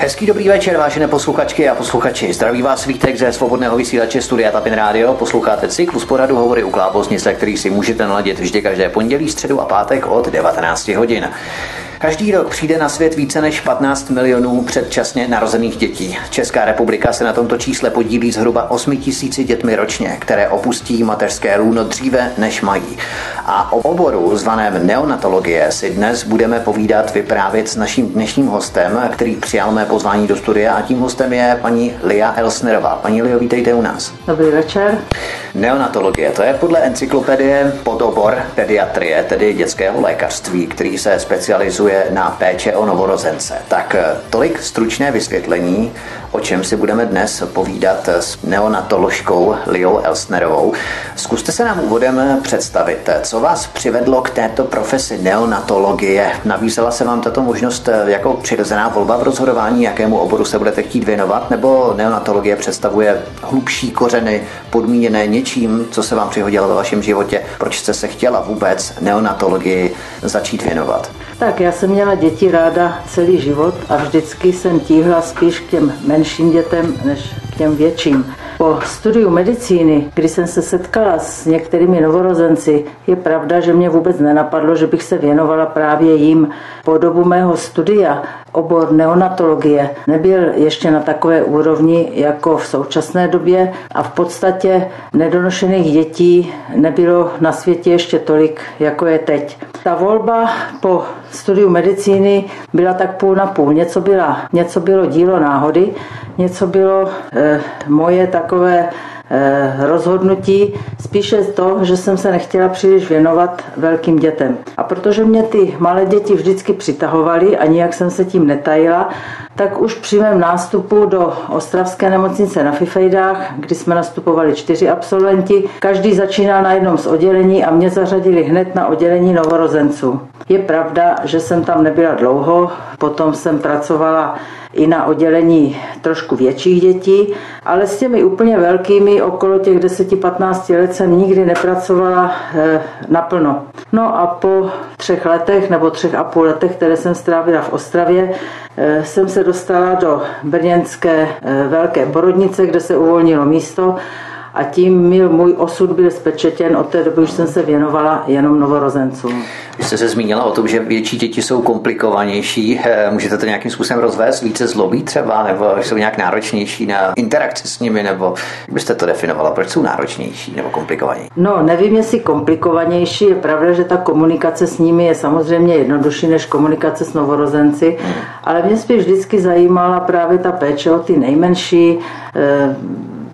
Hezký dobrý večer, vážené posluchačky a posluchači. Zdraví vás svítek ze svobodného vysílače Studia Tapin Radio. Posloucháte cyklus poradu Hovory u Klábosnice, který si můžete naladit vždy každé pondělí, středu a pátek od 19 hodin. Každý rok přijde na svět více než 15 milionů předčasně narozených dětí. Česká republika se na tomto čísle podílí zhruba 8 tisíci dětmi ročně, které opustí mateřské lůno dříve, než mají. A o oboru zvaném neonatologie si dnes budeme povídat, vyprávět s naším dnešním hostem, který přijal mé pozvání do studia a tím hostem je paní Lia Elsnerová. Paní Lio, vítejte u nás. Dobrý večer. Neonatologie, to je podle encyklopedie podobor pediatrie, tedy dětského lékařství, který se specializuje na péče o novorozence. Tak eh, tolik stručné vysvětlení, o čem si budeme dnes povídat s neonatoložkou Liou Elsnerovou. Zkuste se nám úvodem představit, co vás přivedlo k této profesi neonatologie. Nabízela se vám tato možnost jako přirozená volba v rozhodování, jakému oboru se budete chtít věnovat, nebo neonatologie představuje hlubší kořeny podmíněné něčím, co se vám přihodilo ve vašem životě? Proč jste se chtěla vůbec neonatologii začít věnovat? Tak já jsem měla děti ráda celý život a vždycky jsem tíhla spíš k těm menším dětem než k těm větším. Po studiu medicíny, kdy jsem se setkala s některými novorozenci, je pravda, že mě vůbec nenapadlo, že bych se věnovala právě jim. Po dobu mého studia obor neonatologie nebyl ještě na takové úrovni jako v současné době a v podstatě nedonošených dětí nebylo na světě ještě tolik, jako je teď. Ta volba po studiu medicíny byla tak půl na půl. Něco, byla, něco bylo dílo náhody, něco bylo eh, moje takové Eh, rozhodnutí spíše to, že jsem se nechtěla příliš věnovat velkým dětem. A protože mě ty malé děti vždycky přitahovaly a nijak jsem se tím netajila, tak už při mém nástupu do Ostravské nemocnice na Fifejdách, kdy jsme nastupovali čtyři absolventi, každý začínal na jednom z oddělení a mě zařadili hned na oddělení novorozenců. Je pravda, že jsem tam nebyla dlouho, potom jsem pracovala i na oddělení trošku větších dětí, ale s těmi úplně velkými okolo těch 10-15 let jsem nikdy nepracovala eh, naplno. No a po třech letech nebo třech a půl letech, které jsem strávila v Ostravě, eh, jsem se dostala do brněnské eh, velké porodnice, kde se uvolnilo místo a tím můj osud byl spečetěn. Od té doby už jsem se věnovala jenom novorozencům. Vy jste se zmínila o tom, že větší děti jsou komplikovanější. Eh, můžete to nějakým způsobem rozvést? Více zlobí třeba? Nebo jsou nějak náročnější na interakci s nimi? Nebo byste to definovala? Proč jsou náročnější nebo komplikovanější? No, nevím, jestli komplikovanější. Je pravda, že ta komunikace s nimi je samozřejmě jednodušší než komunikace s novorozenci, hmm. ale mě spíš vždycky zajímala právě ta péče o ty nejmenší, eh,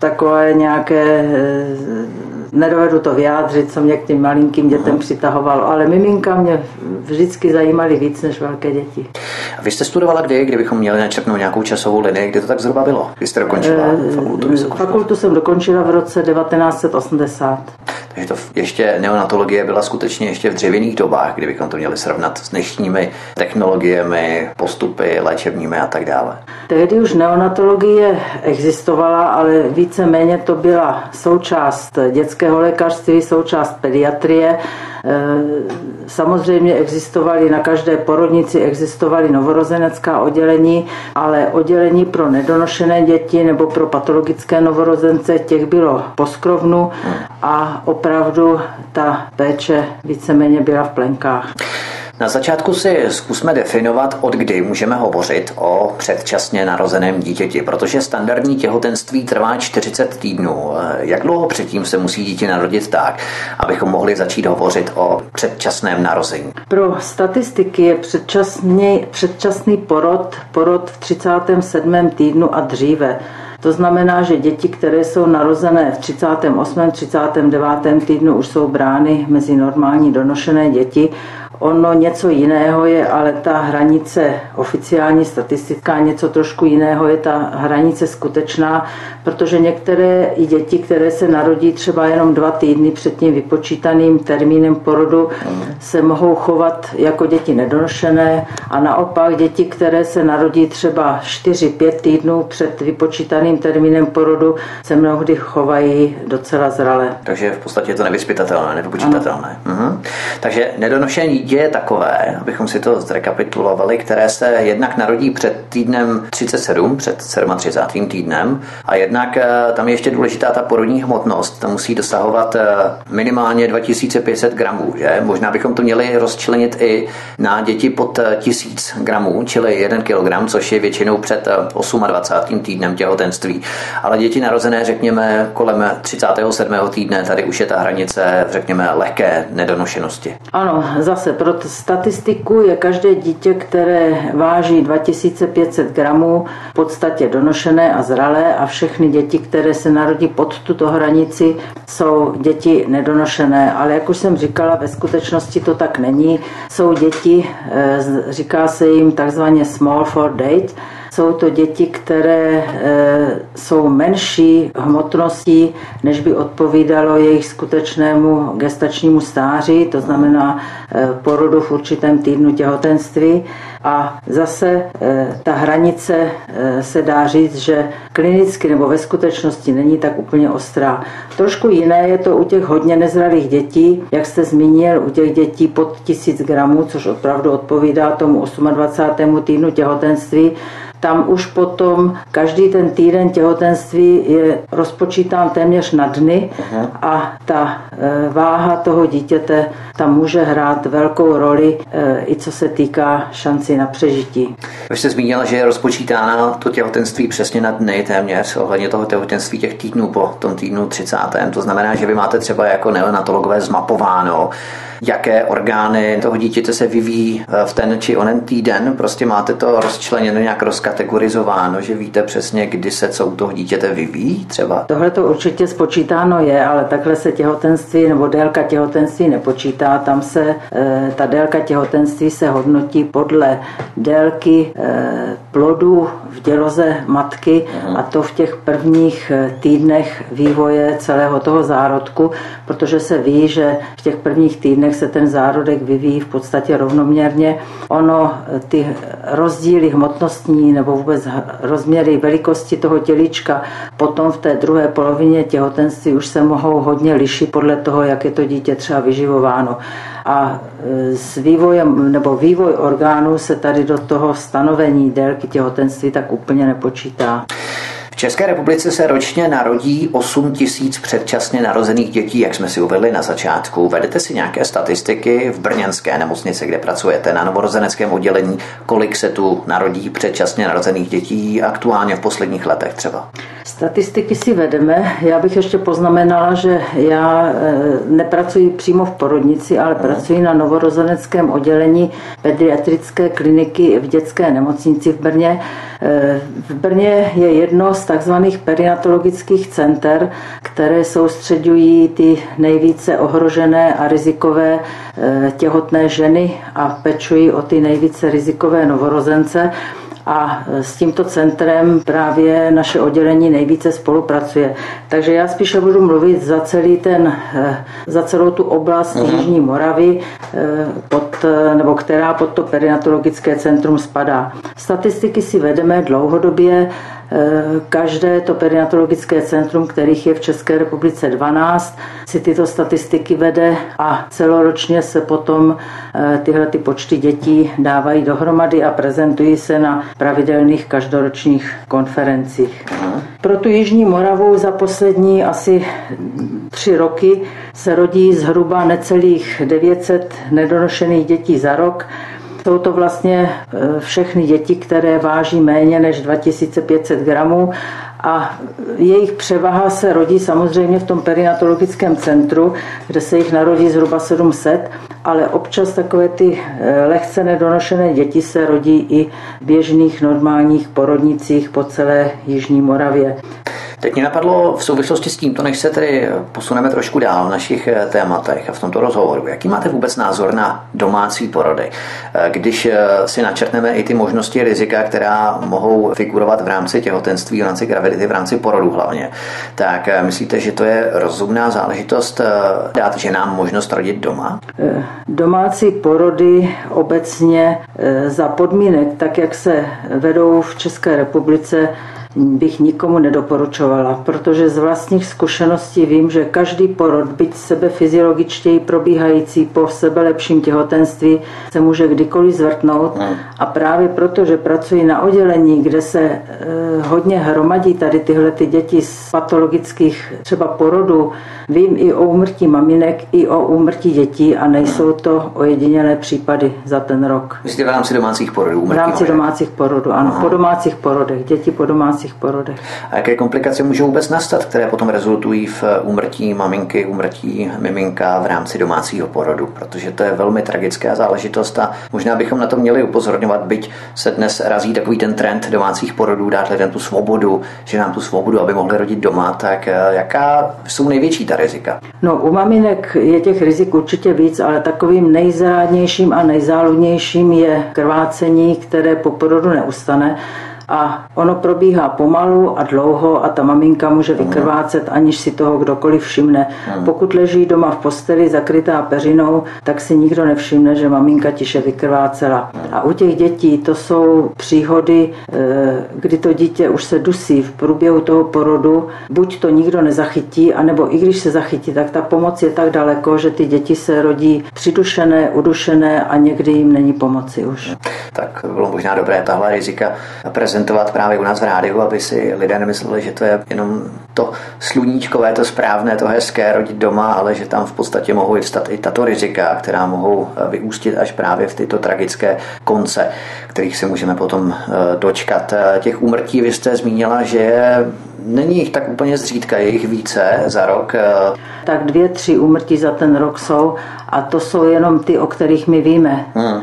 takové nějaké eh, nedovedu to vyjádřit, co mě k těm malinkým dětem přitahovalo, ale miminka mě vždycky zajímaly víc než velké děti. A vy jste studovala kdy, kdybychom měli načrtnout nějakou časovou linii, kdy to tak zhruba bylo? Kdy jste dokončila eh, fakultu? Fakultu jsem dokončila v roce 1980. Takže to ještě neonatologie byla skutečně ještě v dřevěných dobách, kdybychom to měli srovnat s dnešními technologiemi, postupy léčebními a tak dále. Tehdy už neonatologie existovala, ale více-méně to byla součást dětského lékařství, součást pediatrie. Eh, samozřejmě existovaly na každé porodnici existovaly novorozenecká oddělení, ale oddělení pro nedonošené děti nebo pro patologické novorozence těch bylo poskrovnu a opravdu ta péče víceméně byla v plenkách. Na začátku si zkusme definovat, od kdy můžeme hovořit o předčasně narozeném dítěti, protože standardní těhotenství trvá 40 týdnů. Jak dlouho předtím se musí dítě narodit tak, abychom mohli začít hovořit o předčasném narození? Pro statistiky je předčasný, předčasný porod, porod v 37. týdnu a dříve. To znamená, že děti, které jsou narozené v 38. 39. týdnu, už jsou brány mezi normální donošené děti Ono něco jiného je ale ta hranice oficiální statistická, něco trošku jiného je ta hranice skutečná, protože některé i děti, které se narodí třeba jenom dva týdny před tím vypočítaným termínem porodu, se mohou chovat jako děti nedonošené a naopak děti, které se narodí třeba 4-5 týdnů před vypočítaným správným termínem porodu se mnohdy chovají docela zrale. Takže v podstatě je to nevyspytatelné, nevypočítatelné. Mhm. Takže nedonošení dítě je takové, abychom si to zrekapitulovali, které se jednak narodí před týdnem 37, před 37. týdnem a jednak eh, tam je ještě důležitá ta porodní hmotnost. Ta musí dosahovat eh, minimálně 2500 gramů. Že? Možná bychom to měli rozčlenit i na děti pod 1000 gramů, čili 1 kg, což je většinou před 28. týdnem těhotenství. Ale děti narozené, řekněme, kolem 37. týdne, tady už je ta hranice, řekněme, lehké nedonošenosti. Ano, zase pro statistiku je každé dítě, které váží 2500 gramů, v podstatě donošené a zralé a všechny děti, které se narodí pod tuto hranici, jsou děti nedonošené. Ale jak už jsem říkala, ve skutečnosti to tak není. Jsou děti, eh, říká se jim takzvaně small for date, jsou to děti, které e, jsou menší hmotností, než by odpovídalo jejich skutečnému gestačnímu stáří, to znamená e, porodu v určitém týdnu těhotenství. A zase e, ta hranice se dá říct, že klinicky nebo ve skutečnosti není tak úplně ostrá. Trošku jiné je to u těch hodně nezralých dětí, jak jste zmínil, u těch dětí pod 1000 gramů, což opravdu odpovídá tomu 28. týdnu těhotenství tam už potom každý ten týden těhotenství je rozpočítán téměř na dny Aha. a ta e, váha toho dítěte tam může hrát velkou roli e, i co se týká šanci na přežití. Vy jste zmínila, že je rozpočítána to těhotenství přesně na dny téměř, ohledně toho těhotenství těch týdnů po tom týdnu 30. To znamená, že vy máte třeba jako neonatologové zmapováno, jaké orgány toho dítěte se vyvíjí eh, v ten či onen týden. Prostě máte to rozčleněno, nějak rozkategorizováno, že víte přesně, kdy se co u toho dítěte vyvíjí třeba? Tohle to určitě spočítáno je, ale takhle se těhotenství nebo délka těhotenství nepočítá. Tam se eh, ta délka těhotenství se hodnotí podle délky eh, plodu v děloze matky a to v těch prvních týdnech vývoje celého toho zárodku, protože se ví, že v těch prvních týdnech se ten zárodek vyvíjí v podstatě rovnoměrně. Ono, ty rozdíly hmotnostní nebo vůbec rozměry velikosti toho tělička potom v té druhé polovině těhotenství už se mohou hodně lišit podle toho, jak je to dítě třeba vyživováno. A e, s vývojem nebo vývoj orgánů se tady do toho stanovení délky těhotenství tak úplně nepočítá. V České republice se ročně narodí 8 tisíc předčasně narozených dětí, jak jsme si uvedli na začátku. Vedete si nějaké statistiky v brněnské nemocnici, kde pracujete na novorozeneckém oddělení, kolik se tu narodí předčasně narozených dětí aktuálně v posledních letech třeba? Statistiky si vedeme. Já bych ještě poznamenala, že já e, nepracuji přímo v porodnici, ale pracuji na novorozeneckém oddělení pediatrické kliniky v dětské nemocnici v Brně. E, v Brně je jedno z takzvaných perinatologických center, které soustředují ty nejvíce ohrožené a rizikové e, těhotné ženy a pečují o ty nejvíce rizikové novorozence a s tímto centrem právě naše oddělení nejvíce spolupracuje. Takže já spíše budu mluvit za celý ten, eh, za celou tu oblast uh-huh. Jižní Moravy, eh, pod, nebo která pod to perinatologické centrum spadá. Statistiky si vedeme dlouhodobě, Eh, každé to perinatologické centrum, kterých je v České republice 12, si tyto statistiky vede a celoročně se potom eh, tyhle ty počty dětí dávají dohromady a prezentují se na pravidelných každoročních konferencích. Pro tu Jižní Moravu za poslední asi tři roky se rodí zhruba necelých 900 nedonošených dětí za rok jsou to vlastně e, všechny děti, které váží méně než 2500 gramů a jejich převaha se rodí samozřejmě v tom perinatologickém centru, kde se jich narodí zhruba 700, ale občas takové ty e, lehce nedonošené děti se rodí i v běžných normálních porodnicích po celé Jižní Moravě. Teď mě napadlo v souvislosti s tímto, než se tedy posuneme trošku dál v našich eh, tématech a v tomto rozhovoru. Jaký máte vůbec názor na domácí porody? Eh, když eh, si načrtneme i ty možnosti rizika, která mohou figurovat v rámci těhotenství, v rámci gravidity, v rámci porodu hlavně, tak myslíte, že to je rozumná záležitost dát ženám možnost rodit doma? Domácí porody obecně za podmínek, tak jak se vedou v České republice, bych nikomu nedoporučovala, protože z vlastních zkušeností vím, že každý porod, byť sebe fyziologičtěji probíhající po sebe lepším těhotenství, se může kdykoliv zvrtnout. Hmm. A právě proto, že pracuji na oddělení, kde se e, hodně hromadí tady tyhle ty děti z patologických třeba porodů, vím i o úmrtí maminek, i o úmrtí dětí a nejsou to ojedinělé případy za ten rok. Myslíte v rámci domácích porodů? V rámci domácích porodů, ano. Aha. Po domácích porodech, děti po domácích porodech. A jaké komplikace můžou vůbec nastat, které potom rezultují v úmrtí maminky, úmrtí miminka v rámci domácího porodu? Protože to je velmi tragická záležitost a možná bychom na to měli upozorňovat, byť se dnes razí takový ten trend domácích porodů, dát lidem tu svobodu, že nám tu svobodu, aby mohli rodit doma, tak eh, jaká jsou největší ta rizika? No, u maminek je těch rizik určitě víc, ale takovým nejzrádnějším a nejzáludnějším je krvácení, které po porodu neustane a ono probíhá pomalu a dlouho a ta maminka může vykrvácet, aniž si toho kdokoliv všimne. Pokud leží doma v posteli zakrytá peřinou, tak si nikdo nevšimne, že maminka tiše vykrvácela. A u těch dětí to jsou příhody, eh, kdy to dítě už se dusí v průběhu toho porodu, buď to nikdo nezachytí, anebo i když se zachytí, tak ta pomoc je tak daleko, že ty děti se rodí přidušené, udušené a někdy jim není pomoci už. Tak bylo možná dobré tahle rizika prezentovat prezentovat právě u nás v rádiu, aby si lidé nemysleli, že to je jenom to sluníčkové, to správné, to hezké rodit doma, ale že tam v podstatě mohou vstat i tato rizika, která mohou eh, vyústit až právě v tyto tragické konce, kterých se můžeme potom eh, dočkat. Eh, těch úmrtí vy jste zmínila, že není jich tak úplně zřídka, je jich více za rok. Tak dvě, tři úmrtí za ten rok jsou a to jsou jenom ty, o kterých my víme. Hmm.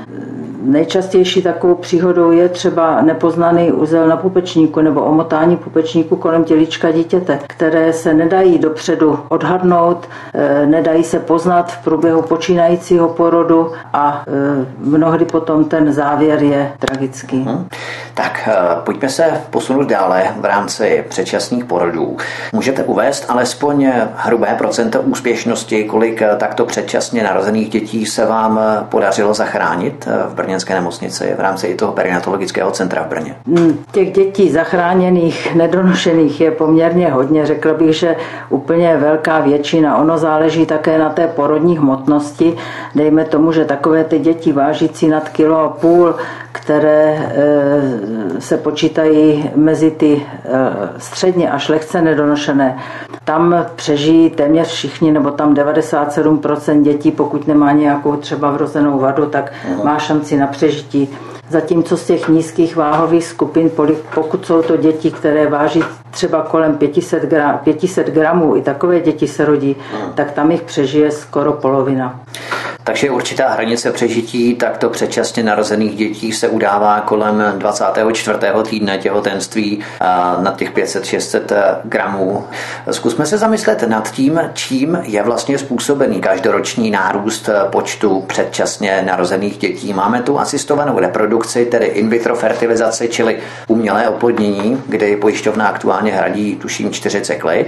Nejčastější takovou příhodou je třeba nepoznaný uzel na pupečníku nebo omotání pupečníku kolem tělička dítěte, které se nedají dopředu odhadnout, eh, nedají se poznat v průběhu počínajícího porodu a eh, mnohdy potom ten závěr je tragický. Hmm. Tak eh, pojďme se posunout dále v rámci předčasných porodů. Můžete uvést alespoň hrubé procento úspěšnosti, kolik takto předčasně narozených dětí se vám podařilo zachránit v Brně? Brněnské nemocnici v rámci i toho perinatologického centra v Brně? Hmm, těch dětí zachráněných, nedonošených je poměrně hodně. Řekl bych, že úplně velká většina. Ono záleží také na té porodní hmotnosti. Dejme tomu, že takové ty děti vážící nad kilo a půl, které eh, se počítají mezi ty eh, středně až lehce nedonošené, tam přežijí téměř všichni, nebo tam 97% dětí, pokud nemá nějakou třeba vrozenou vadu, tak má šanci na přežití. Zatímco z těch nízkých váhových skupin, pokud jsou to děti, které váží třeba kolem 500, gram, 500 gramů, i takové děti se rodí, tak tam jich přežije skoro polovina. Takže určitá hranice přežití takto předčasně narozených dětí se udává kolem 24. týdne těhotenství na těch 500-600 gramů. Zkusme se zamyslet nad tím, čím je vlastně způsobený každoroční nárůst počtu předčasně narozených dětí. Máme tu asistovanou reprodukci, tedy in vitro fertilizaci, čili umělé oplodnění, kdy pojišťovna aktuálně hradí tuším čtyři cykly.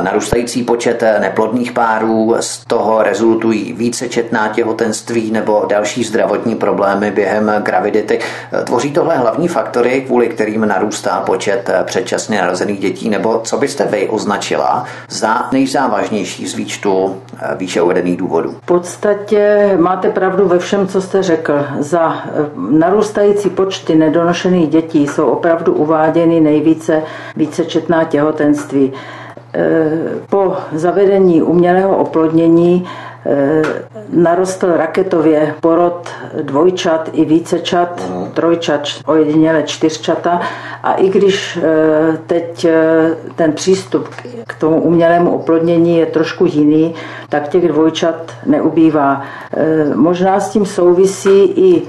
Narůstající počet neplodných párů, z toho rezultují více četná těhotenství nebo další zdravotní problémy během gravidity. Tvoří tohle hlavní faktory, kvůli kterým narůstá počet předčasně narozených dětí, nebo co byste vy označila za nejzávažnější z výčtu eh, výše uvedených důvodů? V podstatě máte pravdu ve všem, co jste řekl. Za eh, narůstající počty nedonošených dětí jsou opravdu uváděny nejvíce vícečetná těhotenství. Eh, po zavedení umělého oplodnění eh, narostl raketově porod dvojčat i vícečat, trojčat, ojediněle čtyřčata. A i když eh, teď ten přístup k tomu umělému oplodnění je trošku jiný, tak těch dvojčat neubývá. Možná s tím souvisí i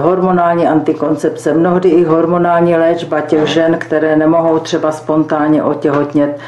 hormonální antikoncepce, mnohdy i hormonální léčba těch žen, které nemohou třeba spontánně otěhotnět.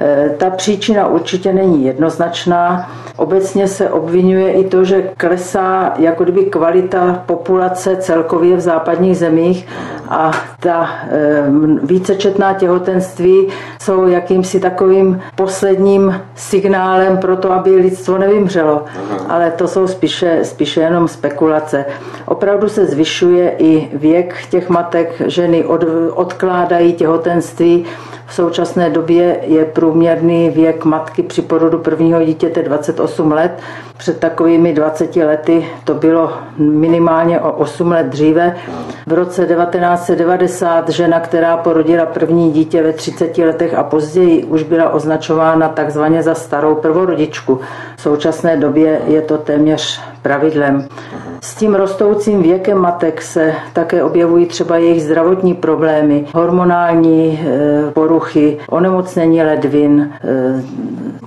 Eh, ta příčina určitě není jednoznačná. Obecně se obvinuje i to, že klesá jako kdyby kvalita populace celkově v západních zemích a ta e, vícečetná těhotenství jsou jakýmsi takovým posledním signálem pro to, aby lidstvo nevymřelo. Ale to jsou spíše, spíše jenom spekulace. Opravdu se zvyšuje i věk těch matek, ženy od, odkládají těhotenství v současné době je průměrný věk matky při porodu prvního dítěte 28 let. Před takovými 20 lety to bylo minimálně o 8 let dříve. V roce 1990 žena, která porodila první dítě ve 30 letech a později už byla označována takzvaně za starou prvorodičku. V současné době je to téměř pravidlem. S tím rostoucím věkem matek se také objevují třeba jejich zdravotní problémy, hormonální eh, poruchy, onemocnění ledvin, eh,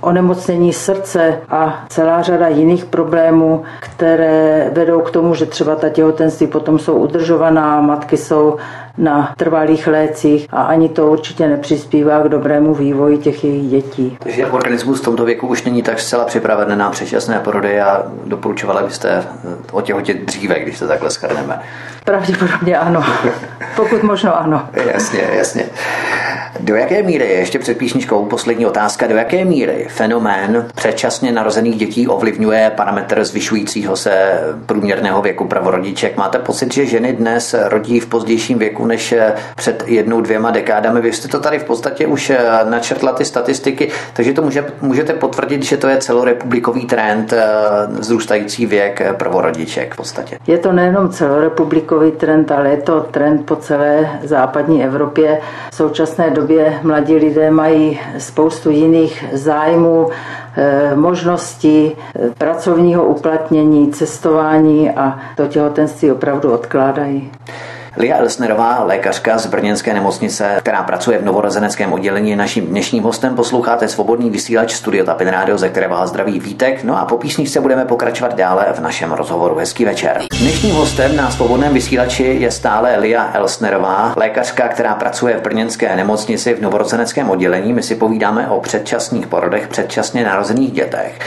onemocnění srdce a celá řada jiných problémů, které vedou k tomu, že třeba ta těhotenství potom jsou udržovaná, matky jsou na trvalých lécích a ani to určitě nepřispívá k dobrému vývoji těch jejich dětí. Takže organismus v tomto věku už není tak zcela připraven na předčasné porody a doporučovala byste otěhotět dříve, když to takhle shrneme. Pravděpodobně ano. Pokud možno ano. jasně, jasně. Do jaké míry, ještě před písničkou poslední otázka, do jaké míry fenomén předčasně narozených dětí ovlivňuje parametr zvyšujícího se průměrného věku pravorodiček? Máte pocit, že ženy dnes rodí v pozdějším věku než před jednou, dvěma dekádami? Vy jste to tady v podstatě už načrtla ty statistiky, takže to může, můžete potvrdit, že to je celorepublikový trend zrůstající věk pravorodiček v podstatě. Je to nejenom celorepublikový trend, ale je to trend po celé západní Evropě. V současné době době mladí lidé mají spoustu jiných zájmů, eh, možností eh, pracovního uplatnění, cestování a to těhotenství opravdu odkládají. Lia Elsnerová, lékařka z Brněnské nemocnice, která pracuje v novorozeneckém oddělení, je naším dnešním hostem. Posloucháte svobodný vysílač Studio Tapin Radio, ze které vás zdraví Vítek. No a po písničce budeme pokračovat dále v našem rozhovoru. Hezký večer. Dnešním hostem na svobodném vysílači je stále Lia Elsnerová, lékařka, která pracuje v Brněnské nemocnici v novorozeneckém oddělení. My si povídáme o předčasných porodech, předčasně narozených dětech.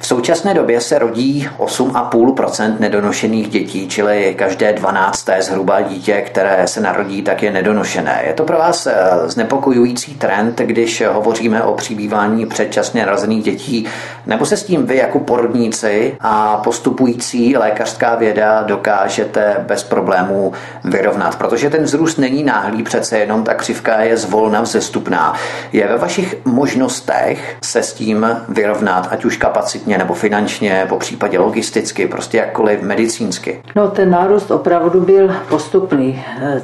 V současné době se rodí 8,5% nedonošených dětí, čili každé 12. zhruba dítě, které se narodí, tak je nedonošené. Je to pro vás eh, znepokojující trend, když hovoříme o přibývání předčasně narozených dětí, nebo se s tím vy jako porodníci a postupující lékařská věda dokážete bez problémů vyrovnat? Protože ten vzrůst není náhlý, přece jenom ta křivka je zvolna vzestupná. Je ve vašich možnostech se s tím vyrovnat, ať už kapacitně nebo finančně, po případě logisticky, prostě jakkoliv medicínsky? No ten nárůst opravdu byl postupný.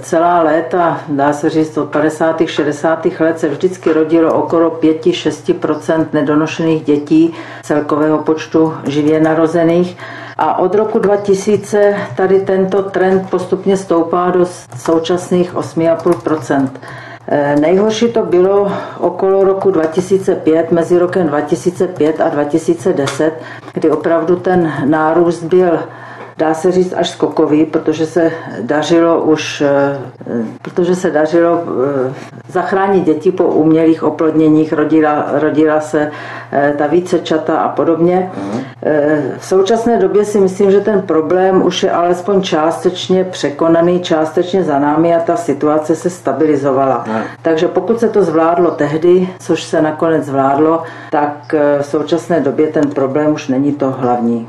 Celá léta, dá se říct od 50. 60. let se vždycky rodilo okolo 5-6% nedonošených dětí celkového počtu živě narozených. A od roku 2000 tady tento trend postupně stoupá do současných 8,5 Eh, nejhorší to bylo okolo roku 2005, mezi rokem 2005 a 2010, kdy opravdu ten nárůst byl dá se říct až skokový, protože se dařilo už, eh, protože se dařilo eh, zachránit děti po umělých oplodněních, rodila, rodila se eh, ta vícečata a podobně. V současné době si myslím, že ten problém už je alespoň částečně překonaný, částečně za námi a ta situace se stabilizovala. Takže pokud se to zvládlo tehdy, což se nakonec zvládlo, tak v současné době ten problém už není to hlavní.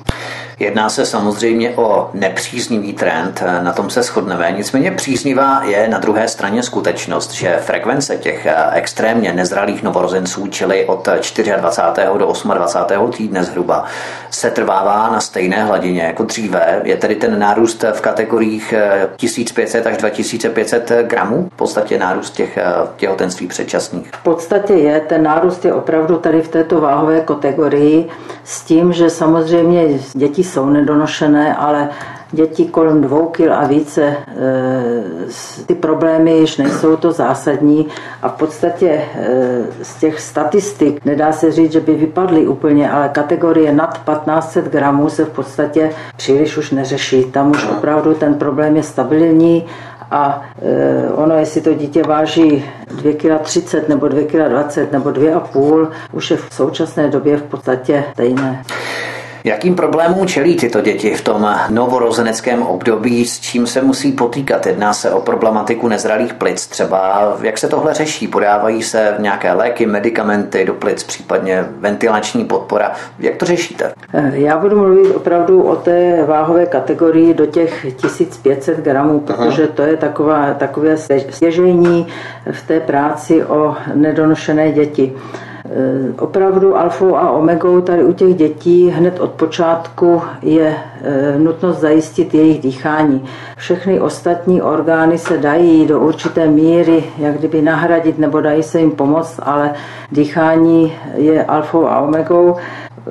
Jedná se samozřejmě o nepříznivý trend, na tom se shodneme. Nicméně příznivá je na druhé straně skutečnost, že frekvence těch eh, extrémně nezralých novorozenců, čili od 24. do 28. týdne zhruba, se trvává na stejné hladině jako dříve. Je tedy ten nárůst v kategoriích 1500 eh, až 2500 gramů, v podstatě nárůst těch eh, těhotenství předčasných. V podstatě je, ten nárůst je opravdu tady v této váhové kategorii s tím, že samozřejmě děti jsou nedonošené, ale děti kolem dvou kil a více, e, ty problémy již nejsou to zásadní a v podstatě e, z těch statistik nedá se říct, že by vypadly úplně, ale kategorie nad 1500 gramů se v podstatě příliš už neřeší. Tam už opravdu ten problém je stabilní a e, ono, jestli to dítě váží 2,30 kg nebo 2,20 kg nebo 2,5 už je v současné době v podstatě stejné. Jakým problémům čelí tyto děti v tom novorozeneckém období, s čím se musí potýkat? Jedná se o problematiku nezralých plic třeba. Jak se tohle řeší? Podávají se nějaké léky, medicamenty do plic, případně ventilační podpora. Jak to řešíte? Já budu mluvit opravdu o té váhové kategorii do těch 1500 gramů, protože Aha. to je taková, takové stěžení v té práci o nedonošené děti. Eh, opravdu alfou a omegou tady u těch dětí hned od počátku je eh, nutnost zajistit jejich dýchání. Všechny ostatní orgány se dají do určité míry jak kdyby nahradit nebo dají se jim pomoct, ale dýchání je alfou a omegou. Eh,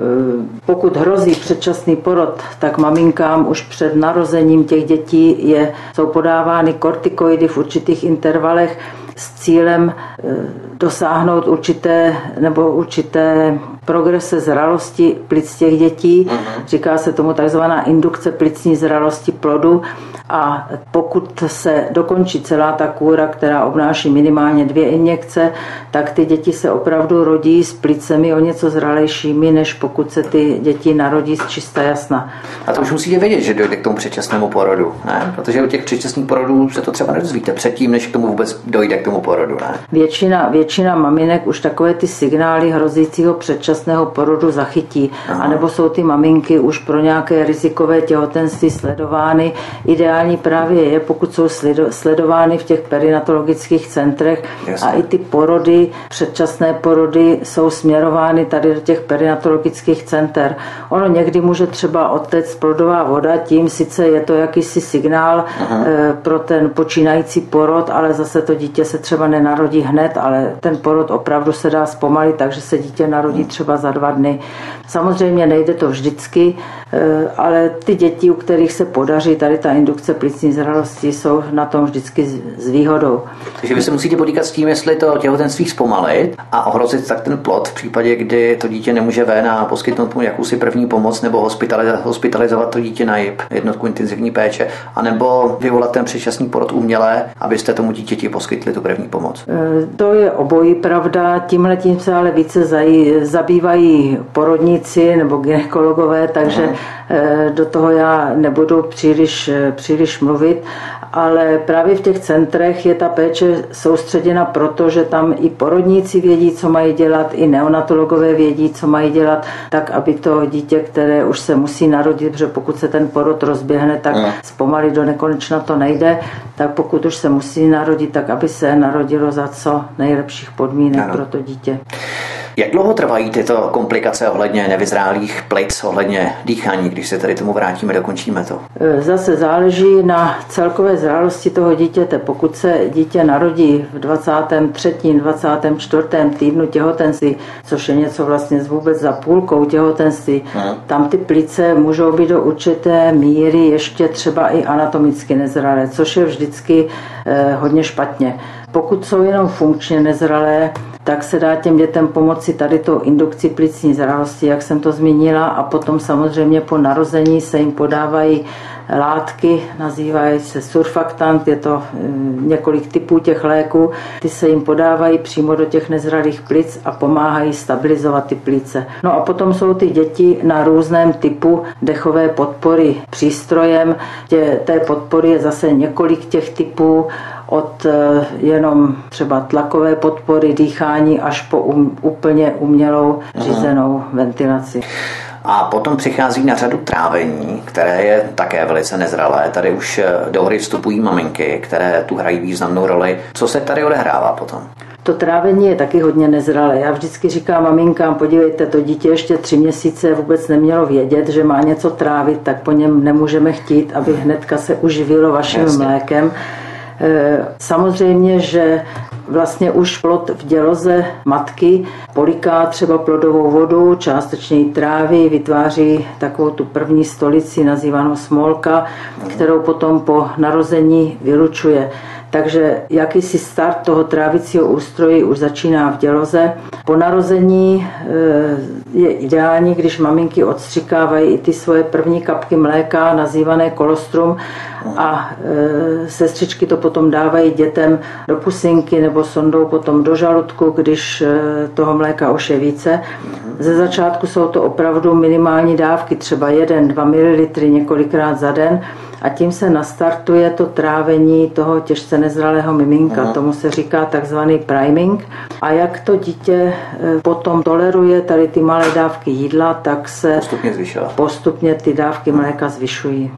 pokud hrozí předčasný porod, tak maminkám už před narozením těch dětí je, jsou podávány kortikoidy v určitých intervalech, s cílem eh, dosáhnout určité nebo určité progrese zralosti plic těch dětí. Uh-huh. Říká se tomu takzvaná indukce plicní zralosti plodu a pokud se dokončí celá ta kůra, která obnáší minimálně dvě injekce, tak ty děti se opravdu rodí s plicemi o něco zralejšími, než pokud se ty děti narodí z čista jasna. A to už musíte vědět, že dojde k tomu předčasnému porodu, ne? Protože u těch předčasných porodů se to třeba nedozvíte předtím, než k tomu vůbec dojde k tomu porodu, ne? Většina, většina maminek už takové ty signály hrozícího předčasného porodu zachytí, Aha. anebo jsou ty maminky už pro nějaké rizikové těhotenství sledovány. Ideální právě je, pokud jsou sledovány v těch perinatologických centrech Jasně. a i ty porody, předčasné porody jsou směrovány tady do těch perinatologických center. Ono někdy může třeba odtéct plodová voda, tím sice je to jakýsi signál Aha. Eh, pro ten počínající porod, ale zase to dítě se třeba nenarodí hned, ale ten porod opravdu se dá zpomalit, takže se dítě narodí třeba za dva dny. Samozřejmě nejde to vždycky, ale ty děti, u kterých se podaří tady ta indukce plicní zralosti, jsou na tom vždycky s výhodou. Takže vy se musíte potýkat s tím, jestli to těhotenství zpomalit a ohrozit tak ten plod v případě, kdy to dítě nemůže ven a poskytnout mu jakousi první pomoc nebo hospitalizovat to dítě na JIP, jednotku intenzivní péče, anebo vyvolat ten předčasný porod uměle, abyste tomu dítěti poskytli tu první pomoc. Eh, to je obojí pravda, tímhle tím se ale více zabývají porodníci nebo ginekologové, takže Aha. Eh, do toho já nebudu příliš, eh, příliš mluvit, ale právě v těch centrech je ta péče soustředěna proto, že tam i porodníci vědí, co mají dělat, i neonatologové vědí, co mají dělat, tak aby to dítě, které už se musí narodit, protože pokud se ten porod rozběhne, tak Aha. zpomalit do nekonečna to nejde, tak pokud už se musí narodit, tak aby se narodilo za co nejlepších podmínek ano. pro to dítě. Jak dlouho trvají tyto komplikace ohledně nevyzrálých plic, ohledně dýchání, když se tady tomu vrátíme, dokončíme to? E, zase záleží na celkové zrálosti toho dítěte. Pokud se dítě narodí v 23. 24. týdnu těhotenství, což je něco vlastně vůbec za půlkou těhotenství, Aha. tam ty plice můžou být do určité míry ještě třeba i anatomicky nezralé, což je vždycky eh, hodně špatně. Pokud jsou jenom funkčně nezralé, tak se dá těm dětem pomoci tady tou indukci plicní zralosti, jak jsem to zmínila, a potom samozřejmě po narození se jim podávají látky, nazývají se surfaktant, je to eh, několik typů těch léků, ty se jim podávají přímo do těch nezralých plic a pomáhají stabilizovat ty plice. No a potom jsou ty děti na různém typu dechové podpory přístrojem, tě, té podpory je zase několik těch typů, od eh, jenom třeba tlakové podpory dýchání až po um, úplně umělou řízenou Aha. ventilaci. A potom přichází na řadu trávení, které je také velice nezralé. Tady už eh, do hry vstupují maminky, které tu hrají významnou roli. Co se tady odehrává potom? To trávení je taky hodně nezralé. Já vždycky říkám maminkám, podívejte, to dítě ještě tři měsíce vůbec nemělo vědět, že má něco trávit, tak po něm nemůžeme chtít, aby hnedka se uživilo vaším Jasně. mlékem. Eh, samozřejmě, že vlastně už plod v děloze matky poliká třeba plodovou vodu, částečně trávy, vytváří takovou tu první stolici nazývanou smolka, kterou potom po narození vylučuje. Takže jakýsi start toho trávicího ústrojí už začíná v děloze. Po narození eh, je ideální, když maminky odstřikávají i ty svoje první kapky mléka, nazývané kolostrum, a e, sestřičky to potom dávají dětem do pusinky nebo sondou potom do žaludku, když e, toho mléka už je více. Ze začátku jsou to opravdu minimální dávky, třeba 1-2 ml několikrát za den a tím se nastartuje to trávení toho těžce nezralého miminka. Aha. Tomu se říká takzvaný priming. A jak to dítě e, potom toleruje tady ty malé dávky jídla, tak se postupně, postupně ty dávky mléka zvyšují.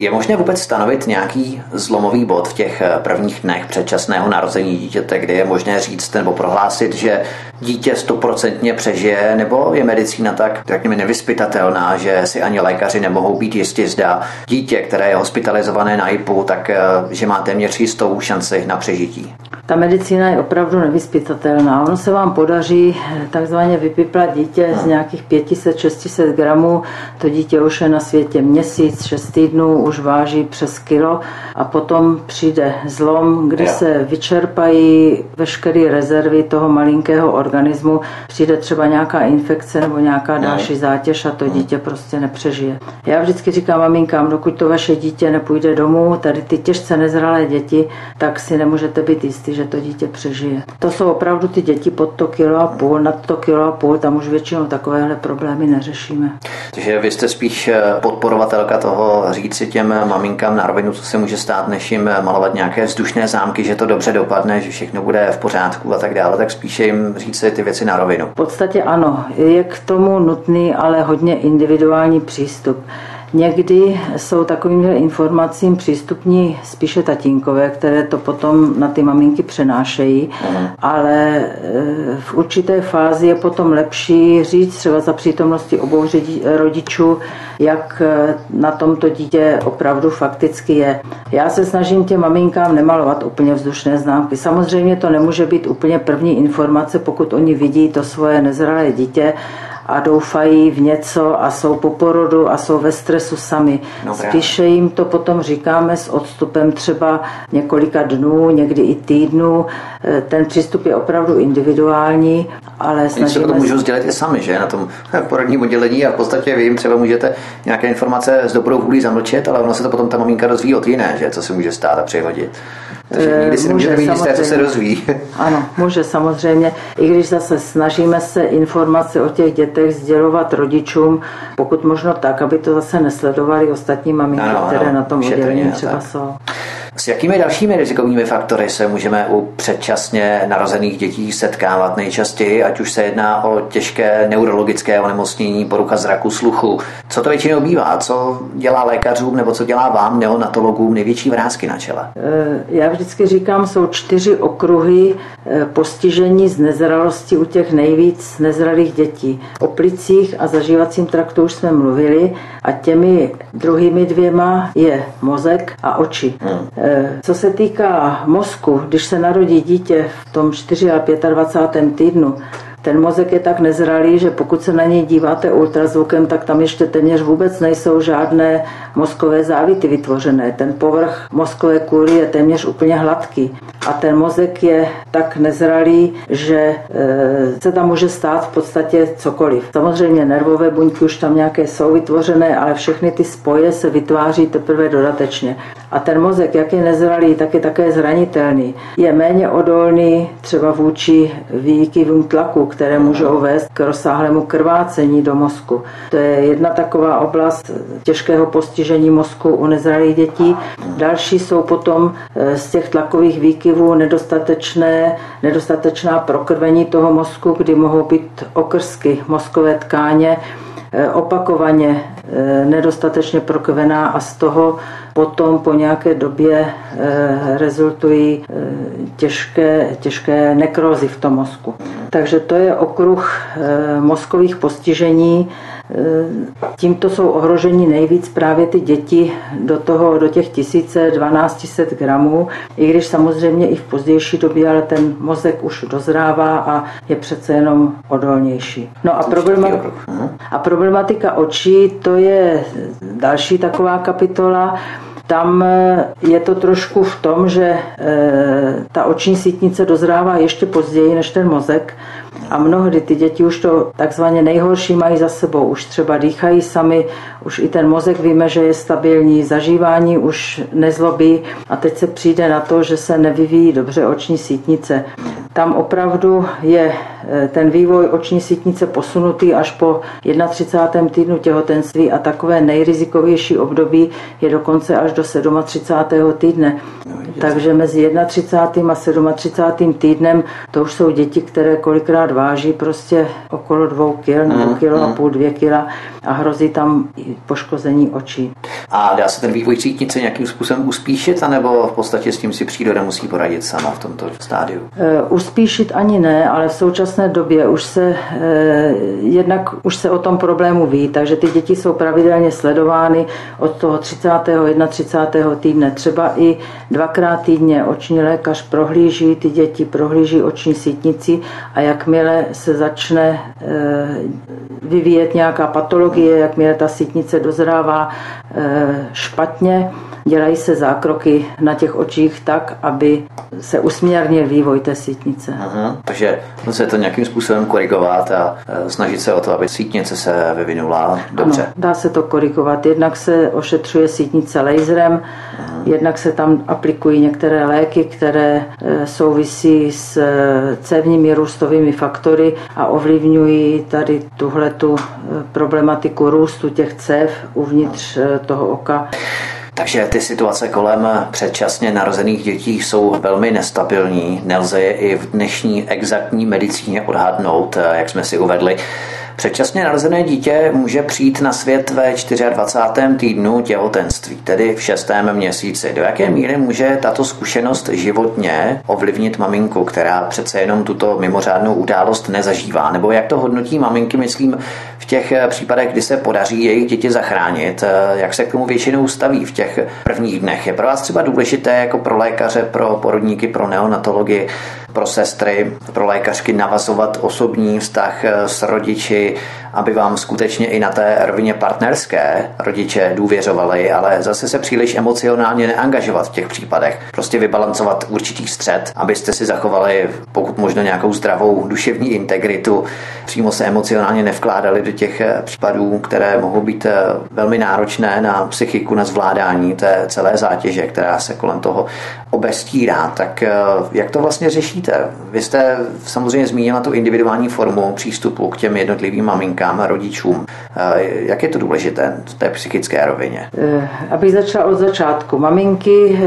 Je možné vůbec stanovit nějaký zlomový bod v těch eh, prvních dnech předčasného narození dítěte, kdy je možné říct nebo prohlásit, že dítě stoprocentně přežije, nebo je medicína tak, řekněme, nevyspytatelná, že si ani lékaři nemohou být jistí, zda dítě, které je hospitalizované na IPU, tak eh, že má téměř jistou šanci na přežití? Ta medicína je opravdu nevyspytatelná. Ono se vám podaří eh, takzvaně vypiplat dítě z nějakých 500-600 gramů. To dítě už je na světě měsíc, 6 týdnů, už váží přes kilo a potom přijde zlom, kdy jo. se vyčerpají veškeré rezervy toho malinkého organismu, přijde třeba nějaká infekce nebo nějaká další zátěž a to hmm. dítě prostě nepřežije. Já vždycky říkám maminkám, dokud to vaše dítě nepůjde domů, tady ty těžce nezralé děti, tak si nemůžete být jistý, že to dítě přežije. To jsou opravdu ty děti pod to kilo a půl, nad to kilo a půl, tam už většinou takovéhle problémy neřešíme. Takže vy jste spíš eh, podporovatelka toho říct si těm maminkám na rovinu, co se může stát, než jim malovat nějaké vzdušné zámky, že to dobře dopadne, že všechno bude v pořádku a tak dále, tak spíše jim říct ty věci na rovinu. V podstatě ano, je k tomu nutný, ale hodně individuální přístup. Někdy jsou takovým informacím přístupní spíše tatínkové, které to potom na ty maminky přenášejí, Aha. ale e, v určité fázi je potom lepší říct třeba za přítomnosti obou rodičů, jak e, na tomto dítě opravdu fakticky je. Já se snažím těm maminkám nemalovat úplně vzdušné známky. Samozřejmě to nemůže být úplně první informace, pokud oni vidí to svoje nezralé dítě, a doufají v něco a jsou po porodu a jsou ve stresu sami. No, Spíše jim to potom říkáme s odstupem třeba několika dnů, někdy i týdnů. E, ten přístup je opravdu individuální, ale snažíme se to můžou sdělit i sami, že na tom porodním oddělení a v podstatě vy jim třeba můžete nějaké informace s dobrou vůlí zamlčet, ale ono se to potom ta maminka rozvíjí od jiné, že co se může stát a přihodit. Takže nikdy si může, být jisté, co se dozví. Ano, může samozřejmě. I když zase snažíme se informace o těch dětech sdělovat rodičům, pokud možno tak, aby to zase nesledovali ostatní maminky, ano, které ano, na tom oddělení třeba tak. jsou. S jakými dalšími rizikovými faktory se můžeme u předčasně narozených dětí setkávat nejčastěji, ať už se jedná o těžké neurologické onemocnění, porucha zraku, sluchu? Co to většinou bývá? Co dělá lékařům nebo co dělá vám, neonatologům, největší vrázky na čele? Eh, já vždycky říkám, jsou čtyři okruhy eh, postižení z nezralosti u těch nejvíc nezralých dětí. O plicích a zažívacím traktu už jsme mluvili a těmi druhými dvěma je mozek a oči. Hmm. Eh, co se týká mozku, když se narodí dítě v tom 4 a 25. týdnu, ten mozek je tak nezralý, že pokud se na něj díváte ultrazvukem, tak tam ještě téměř vůbec nejsou žádné mozkové závity vytvořené. Ten povrch mozkové kůry je téměř úplně hladký. A ten mozek je tak nezralý, že e, se tam může stát v podstatě cokoliv. Samozřejmě nervové buňky už tam nějaké jsou vytvořené, ale všechny ty spoje se vytváří teprve dodatečně. A ten mozek, jak je nezralý, tak je také zranitelný. Je méně odolný třeba vůči výkyvům tlaku, které můžou vést k rozsáhlému krvácení do mozku. To je jedna taková oblast těžkého postižení mozku u nezralých dětí. Další jsou potom eh, z těch tlakových výkyvů nedostatečné, nedostatečná prokrvení toho mozku, kdy mohou být okrsky mozkové tkáně, eh, opakovaně eh, nedostatečně prokrvená a z toho potom po nějaké době eh, rezultují eh, těžké, těžké nekrozy v tom mozku. Takže to je okruh eh, mozkových postižení. Tímto jsou ohroženi nejvíc právě ty děti do, toho, do těch 1200 gramů, i když samozřejmě i v pozdější době, ale ten mozek už dozrává a je přece jenom odolnější. No a, problematika, a problematika očí, to je další taková kapitola. Tam je to trošku v tom, že ta oční sítnice dozrává ještě později než ten mozek a mnohdy ty děti už to takzvaně nejhorší mají za sebou. Už třeba dýchají sami, už i ten mozek víme, že je stabilní, zažívání už nezlobí a teď se přijde na to, že se nevyvíjí dobře oční sítnice. Tam opravdu je eh, ten vývoj oční sítnice posunutý až po 31. týdnu těhotenství a takové nejrizikovější období je dokonce až do 37. týdne. Takže mezi 31. a 37. týdnem to už jsou děti, které kolikrát váží prostě okolo dvou kil nebo mm, kilo a půl, dvě kila a hrozí tam poškození očí. A dá se ten vývoj sítnice nějakým způsobem uspíšit, anebo v podstatě s tím si příroda musí poradit sama v tomto stádiu? Uh, uspíšit ani ne, ale v současné době už se uh, jednak už se o tom problému ví, takže ty děti jsou pravidelně sledovány od toho 30. 31. týdne, třeba i dvakrát týdně oční lékař prohlíží ty děti, prohlíží oční sítnici a jakmile se začne uh, vyvíjet nějaká patologie, jakmile ta sítnice dozrává špatně, dělají se zákroky na těch očích tak, aby se usměrnil vývoj té sítnice. Aha, takže se to nějakým způsobem korigovat a e, snažit se o to, aby sítnice se vyvinula dobře. Ano, dá se to korigovat. Jednak se ošetřuje sítnice laserem, Aha. jednak se tam aplikují některé léky, které e, souvisí s e, cévními růstovými faktory a ovlivňují tady tuhletu problematiku růstu těch cév uvnitř toho oka. Takže ty situace kolem předčasně narozených dětí jsou velmi nestabilní. Nelze je i v dnešní exaktní medicíně odhadnout, jak jsme si uvedli. Předčasně narozené dítě může přijít na svět ve 24. týdnu těhotenství, tedy v šestém měsíci. Do jaké míry může tato zkušenost životně ovlivnit maminku, která přece jenom tuto mimořádnou událost nezažívá? Nebo jak to hodnotí maminky, myslím, těch případech, kdy se podaří jejich děti zachránit? Jak se k tomu většinou staví v těch prvních dnech? Je pro vás třeba důležité jako pro lékaře, pro porodníky, pro neonatologii, pro sestry, pro lékařky navazovat osobní vztah s rodiči, aby vám skutečně i na té rovině partnerské rodiče důvěřovali, ale zase se příliš emocionálně neangažovat v těch případech. Prostě vybalancovat určitý střed, abyste si zachovali pokud možno nějakou zdravou duševní integritu, přímo se emocionálně nevkládali do těch případů, které mohou být eh, velmi náročné na psychiku, na zvládání té celé zátěže, která se kolem toho obestírá. Tak eh, jak to vlastně řešíte? Vy jste samozřejmě zmínila tu individuální formu přístupu k těm jednotlivým maminkám a rodičům. Eh, jak je to důležité v té psychické rovině? Eh, abych začala od začátku. Maminky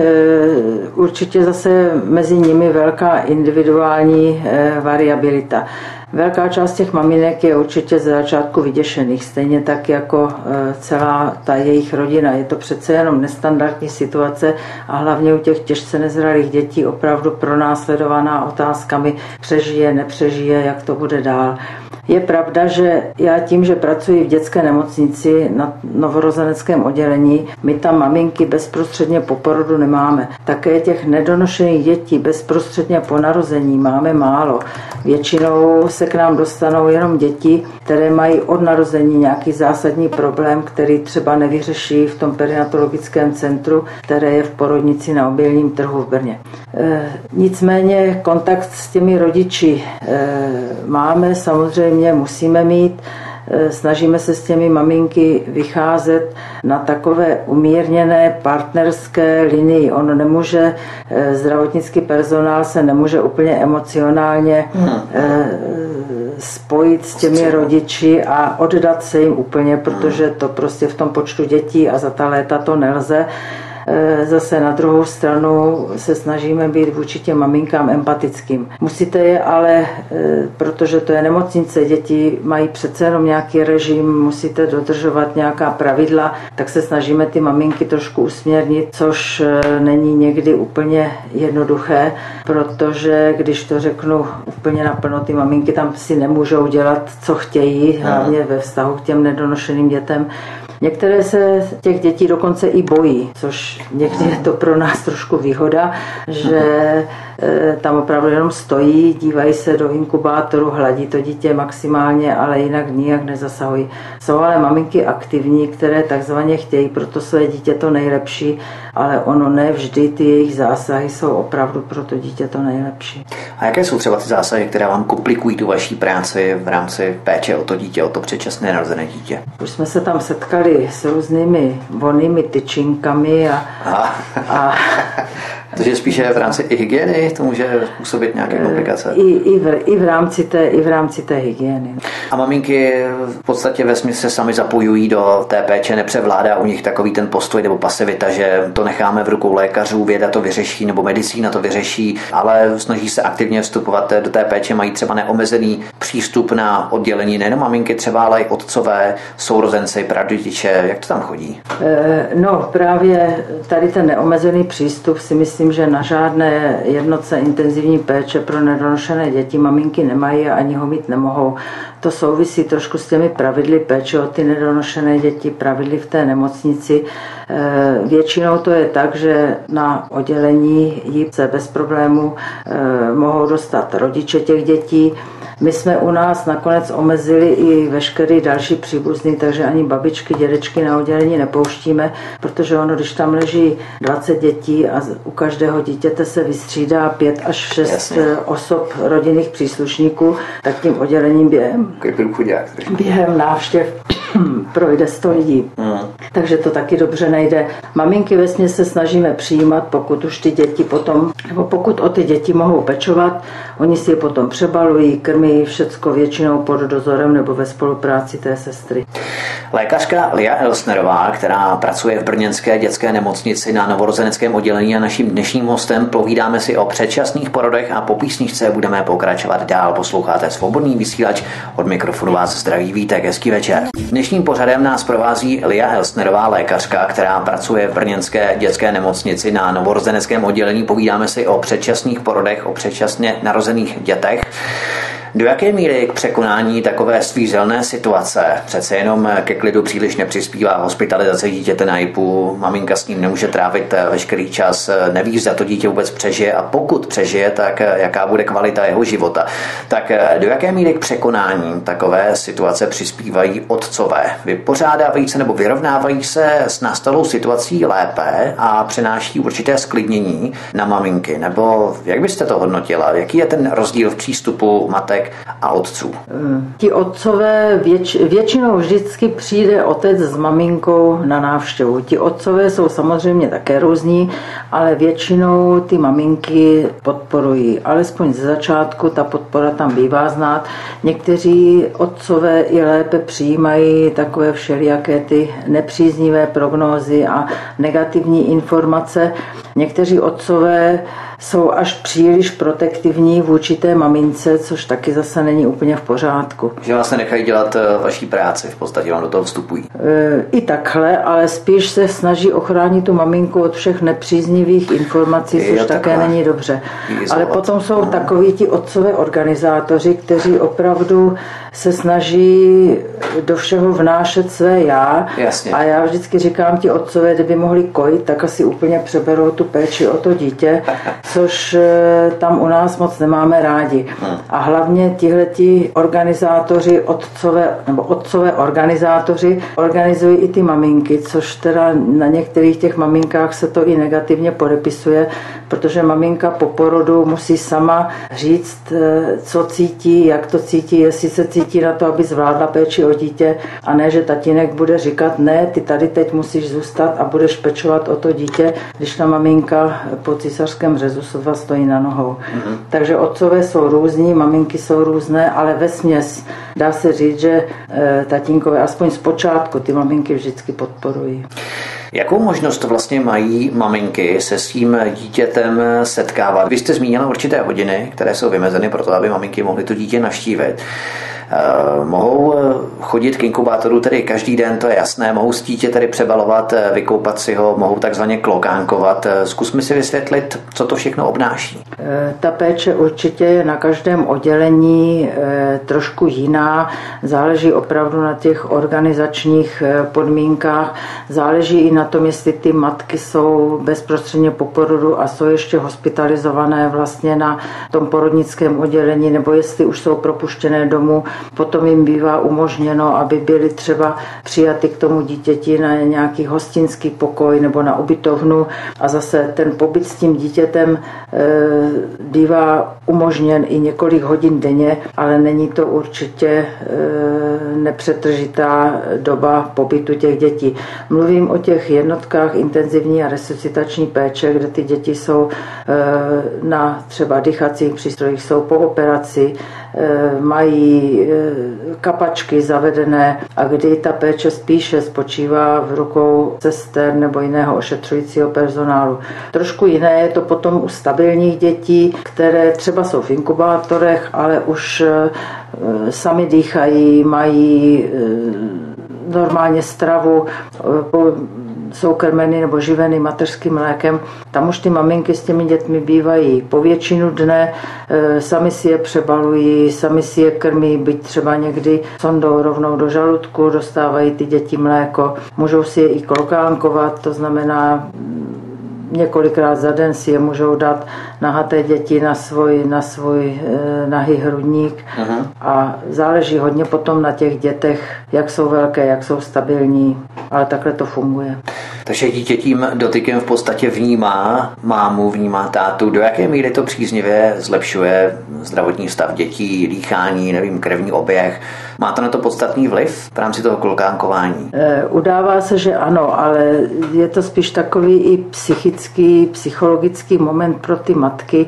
určitě zase mezi nimi velká individuální variabilita. Velká část těch maminek je určitě ze začátku vyděšených, stejně tak jako e, celá ta jejich rodina. Je to přece jenom nestandardní situace a hlavně u těch těžce nezralých dětí opravdu pronásledovaná otázkami přežije, nepřežije, jak to bude dál. Je pravda, že já tím, že pracuji v dětské nemocnici na novorozeneckém oddělení, my tam maminky bezprostředně po porodu nemáme. Také těch nedonošených dětí bezprostředně po narození máme málo. Většinou se k nám dostanou jenom děti, které mají od narození nějaký zásadní problém, který třeba nevyřeší v tom perinatologickém centru, které je v porodnici na obilním trhu v Brně. E, nicméně kontakt s těmi rodiči e, máme, samozřejmě musíme mít. Eh, snažíme se s těmi maminky vycházet na takové umírněné partnerské linii. On nemůže, eh, zdravotnický personál se nemůže úplně emocionálně hmm. Eh, spojit s těmi rodiči a oddat se jim úplně, protože to prostě v tom počtu dětí a za ta léta to nelze. Eh, zase na druhou stranu se snažíme být vůči těm maminkám empatickým. Musíte je ale, eh, protože to je nemocnice, děti mají přece jenom nějaký režim, musíte dodržovat nějaká pravidla, tak se snažíme ty maminky trošku usměrnit, což eh, není někdy úplně jednoduché, protože když to řeknu úplně naplno, ty maminky tam si nemůžou dělat, co chtějí, hlavně ve vztahu k těm nedonošeným dětem. Některé se těch dětí dokonce i bojí, což někdy je to pro nás trošku výhoda, že e, tam opravdu jenom stojí, dívají se do inkubátoru, hladí to dítě maximálně, ale jinak nijak nezasahují. Jsou ale maminky aktivní, které takzvaně chtějí pro to své dítě to nejlepší ale ono ne vždy ty jejich zásahy jsou opravdu pro to dítě to nejlepší. A jaké jsou třeba ty zásahy, které vám komplikují tu vaší práci v rámci péče o to dítě, o to předčasné narozené dítě? Už jsme se tam setkali s různými vonnými tyčinkami a, a, a Takže spíše v rámci i hygieny to může způsobit nějaké eh, komplikace? I, i, v, i, v, rámci té, I v rámci té hygieny. A maminky v podstatě ve se sami zapojují do té péče, nepřevládá u nich takový ten postoj nebo pasivita, že to necháme v rukou lékařů, věda to vyřeší nebo medicína to vyřeší, ale snaží se aktivně vstupovat do té péče, mají třeba neomezený přístup na oddělení nejen maminky, třeba ale i otcové, sourozenci, pradědiče. Jak to tam chodí? Eh, no právě tady ten neomezený přístup si myslím, myslím, že na žádné jednotce intenzivní péče pro nedonošené děti maminky nemají a ani ho mít nemohou. To souvisí trošku s těmi pravidly péče o ty nedonošené děti, pravidly v té nemocnici. Eh, většinou to je tak, že na oddělení jí se bez problému eh, mohou dostat rodiče těch dětí. My jsme u nás nakonec omezili i veškerý další příbuzný, takže ani babičky, dědečky na oddělení nepouštíme, protože ono, když tam leží 20 dětí a u každého dítěte se vystřídá 5 až 6 Jasně. osob rodinných příslušníků, tak tím oddělením během, během návštěv projde 100 lidí. Mm. Takže to taky dobře nejde. Maminky ve se snažíme přijímat, pokud už ty děti potom, nebo pokud o ty děti mohou pečovat, oni si je potom přebalují, krmí všecko většinou pod dozorem nebo ve spolupráci té sestry. Lékařka Lia Elsnerová, která pracuje v Brněnské dětské nemocnici na novorozeneckém oddělení a naším dnešním hostem povídáme si o předčasných porodech a po písničce budeme pokračovat dál. Posloucháte svobodný vysílač od mikrofonu vás zdraví vítek, hezký večer. Dnešním pořadem nás provází Lia Elsnerová, lékařka, která pracuje v Brněnské dětské nemocnici na novorozeneckém oddělení. Povídáme si o předčasných porodech, o předčasně narozených dětech. Do jaké míry k překonání takové svízelné situace přece jenom ke klidu příliš nepřispívá hospitalizace dítěte na IPu, maminka s ním nemůže trávit veškerý čas, neví, zda to dítě vůbec přežije a pokud přežije, tak jaká bude kvalita jeho života. Tak do jaké míry k překonání takové situace přispívají otcové? Vypořádávají se nebo vyrovnávají se s nastalou situací lépe a přenáší určité sklidnění na maminky? Nebo jak byste to hodnotila? Jaký je ten rozdíl v přístupu matek matek a otců. Ti otcové věč, většinou vždycky přijde otec s maminkou na návštěvu. Ti otcové jsou samozřejmě také různí, ale většinou ty maminky podporují. Alespoň ze začátku ta podpora tam bývá znát. Někteří otcové i lépe přijímají takové všelijaké ty nepříznivé prognózy a negativní informace. Někteří otcové jsou až příliš protektivní vůči té mamince, což taky zase není úplně v pořádku. Že vás nechají dělat eh, vaší práci, v podstatě vám do toho vstupují. E, I takhle, ale spíš se snaží ochránit tu maminku od všech nepříznivých informací, což jo, také takhle. není dobře. Ale potom jsou takoví ti otcové organizátoři, kteří opravdu se snaží do všeho vnášet své já. Jasně. A já vždycky říkám, ti otcové, kdyby mohli kojit, tak asi úplně přeberou tu péči o to dítě, což eh, tam u nás moc nemáme rádi. Hmm. A hlavně tihleti organizátoři, otcové, nebo otcové organizátoři organizují i ty maminky, což teda na některých těch maminkách se to i negativně podepisuje, protože maminka po porodu musí sama říct, eh, co cítí, jak to cítí, jestli se cítí na to, aby zvládla péči o dítě a ne, že tatínek bude říkat, ne, ty tady teď musíš zůstat a budeš pečovat o to dítě, když ta maminka po císařském řezu sotva stojí na nohou. Mm-hmm. Takže otcové jsou různí, maminky jsou různé, ale ve směs dá se říct, že e, tatínkové aspoň z počátku ty maminky vždycky podporují. Jakou možnost vlastně mají maminky se svým dítětem setkávat? Vy jste zmínila určité hodiny, které jsou vymezeny pro to, aby maminky mohly to dítě navštívit. Eh, mohou eh, chodit k inkubátoru tedy každý den, to je jasné, mohou s dítě tedy přebalovat, eh, vykoupat si ho, mohou takzvaně klokánkovat. Zkusme si vysvětlit, co to všechno obnáší. Ta péče určitě je na každém oddělení trošku jiná, záleží opravdu na těch organizačních podmínkách, záleží i na na tom, jestli ty matky jsou bezprostředně po porodu a jsou ještě hospitalizované vlastně na tom porodnickém oddělení, nebo jestli už jsou propuštěné domů. Potom jim bývá umožněno, aby byly třeba přijaty k tomu dítěti na nějaký hostinský pokoj nebo na ubytovnu a zase ten pobyt s tím dítětem e, bývá umožněn i několik hodin denně, ale není to určitě e, nepřetržitá doba pobytu těch dětí. Mluvím o těch jednotkách intenzivní a resuscitační péče, kde ty děti jsou e, na třeba dýchacích přístrojích, jsou po operaci, e, mají kapačky zavedené a kdy ta péče spíše spočívá v rukou sester nebo jiného ošetřujícího personálu. Trošku jiné je to potom u stabilních dětí, které třeba jsou v inkubátorech, ale už sami dýchají, mají normálně stravu, jsou krmeny nebo živeny mateřským mlékem. Tam už ty maminky s těmi dětmi bývají po většinu dne, e, sami si je přebalují, sami si je krmí, byť třeba někdy sondou rovnou do žaludku, dostávají ty děti mléko, můžou si je i kolkánkovat, to znamená několikrát za den si je můžou dát nahaté děti na svůj, na svůj e, nahý hrudník uh-huh. a záleží hodně potom na těch dětech, jak jsou velké, jak jsou stabilní, ale takhle to funguje. Takže dítě tím dotykem v podstatě vnímá mámu, vnímá tátu. Do jaké míry to příznivě zlepšuje zdravotní stav dětí, dýchání, nevím, krevní oběh? Má to na to podstatný vliv v rámci toho kolkánkování? E, udává se, že ano, ale je to spíš takový i psychický, psychologický moment pro ty matky,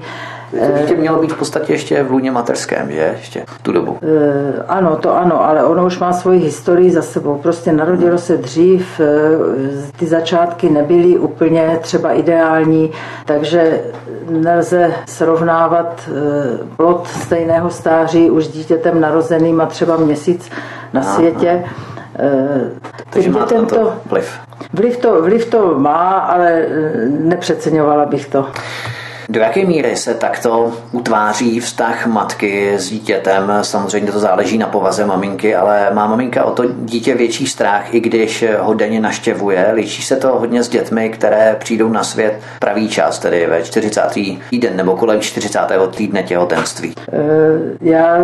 dítě mělo být v podstatě ještě v lůně mateřském, že? Ještě v tu dobu. E, ano, to ano, ale ono už má svoji historii za sebou. Prostě narodilo se dřív, e, ty začátky nebyly úplně třeba ideální, takže nelze srovnávat plod stejného stáří už s dítětem narozeným a třeba měsíc na světě. Takže má to, to vliv. Vliv to, vliv to má, ale nepřeceňovala bych to. Do jaké míry se takto utváří vztah matky s dítětem? Samozřejmě to záleží na povaze maminky, ale má maminka o to dítě větší strach, i když ho denně naštěvuje. Líčí se to hodně s dětmi, které přijdou na svět pravý čas, tedy ve 40. týden nebo kolem 40. týdne těhotenství. Eh, já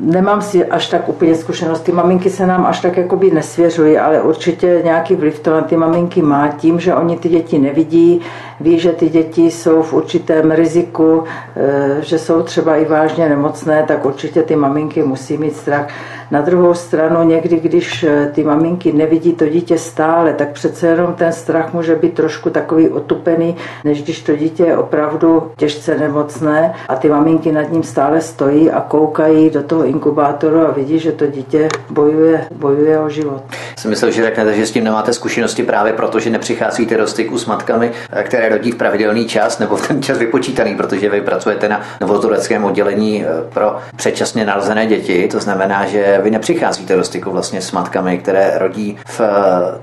nemám si až tak úplně zkušenosti. Maminky se nám až tak jakoby nesvěřují, ale určitě nějaký vliv to na ty maminky má tím, že oni ty děti nevidí, ví, že ty děti jsou v určitém riziku, eh, že jsou třeba i vážně nemocné, tak určitě ty maminky musí mít strach. Na druhou stranu někdy, když eh, ty maminky nevidí to dítě stále, tak přece jenom ten strach může být trošku takový otupený, než když to dítě je opravdu těžce nemocné a ty maminky nad ním stále stojí a koukají do toho inkubátoru a vidí, že to dítě bojuje, bojuje o život. Jsem myslel, že řeknete, že s tím nemáte zkušenosti právě proto, že nepřicházíte do styku s matkami, eh, které rodí v pravidelný čas nebo v ten čas vypočítaný, protože vy pracujete na novotureckém oddělení eh, pro předčasně narozené děti. To znamená, že vy nepřicházíte do styku vlastně s matkami, které rodí v eh,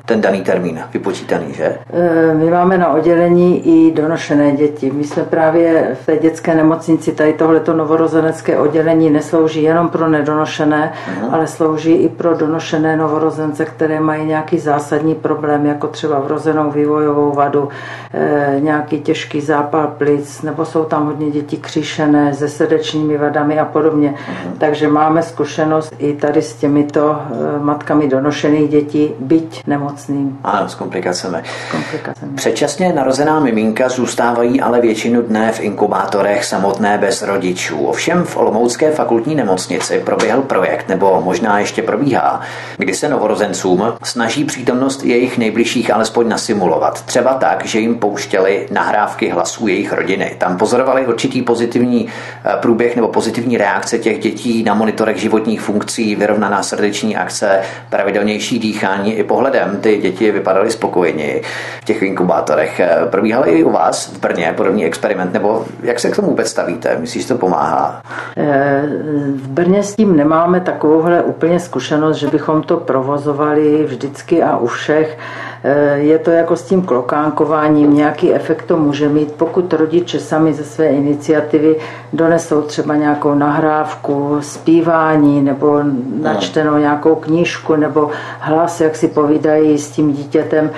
ten daný termín vypočítaný, že? Eh, my máme na oddělení i donošené děti. My jsme právě v té dětské nemocnici, tady tohleto novorozenecké oddělení neslouží jenom pro nedonošené, uh-huh. ale slouží i pro donošené novorozence, které mají nějaký zásadní problém, jako třeba vrozenou vývojovou vadu, eh, nějaký těžký zápal plic, nebo jsou tam hodně děti kříšené se srdečními vadami a podobně. Uh-huh. Takže máme zkušenost i tady s těmito eh, matkami donošených dětí, byť nemocným. Ano, s komplikacemi. s komplikacemi. Předčasně narozená miminka zůstávají ale většinu dne v inkubátorech samotné bez rodičů. Ovšem v Olomoucké fakultní nemocnici proběhl projekt, nebo možná ještě probíhá, kdy se novorozencům snaží přítomnost jejich nejbližších alespoň nasimulovat. Třeba tak, že jim pouštěli nahrávky hlasů jejich rodiny. Tam pozorovali určitý pozitivní eh, průběh nebo pozitivní reakce těch dětí na monitorech životních funkcí, vyrovnaná srdeční akce, pravidelnější dýchání i pohledem. Ty děti vypadaly spokojeněji v těch inkubátorech. Probíhal i u vás v Brně podobný experiment, nebo jak se k tomu vůbec stavíte? Myslíš, že to pomáhá? Eh, v Brně s tím nemáme takovouhle úplně zkušenost, že bychom to provozovali vždycky a u všech. Eh, je to jako s tím klokánkováním, nějaký efekt to může mít, pokud rodiče sami ze své iniciativy donesou třeba nějakou nahrávku, zpívání nebo načtenou nějakou knížku nebo hlas, jak si povídají s tím dítětem,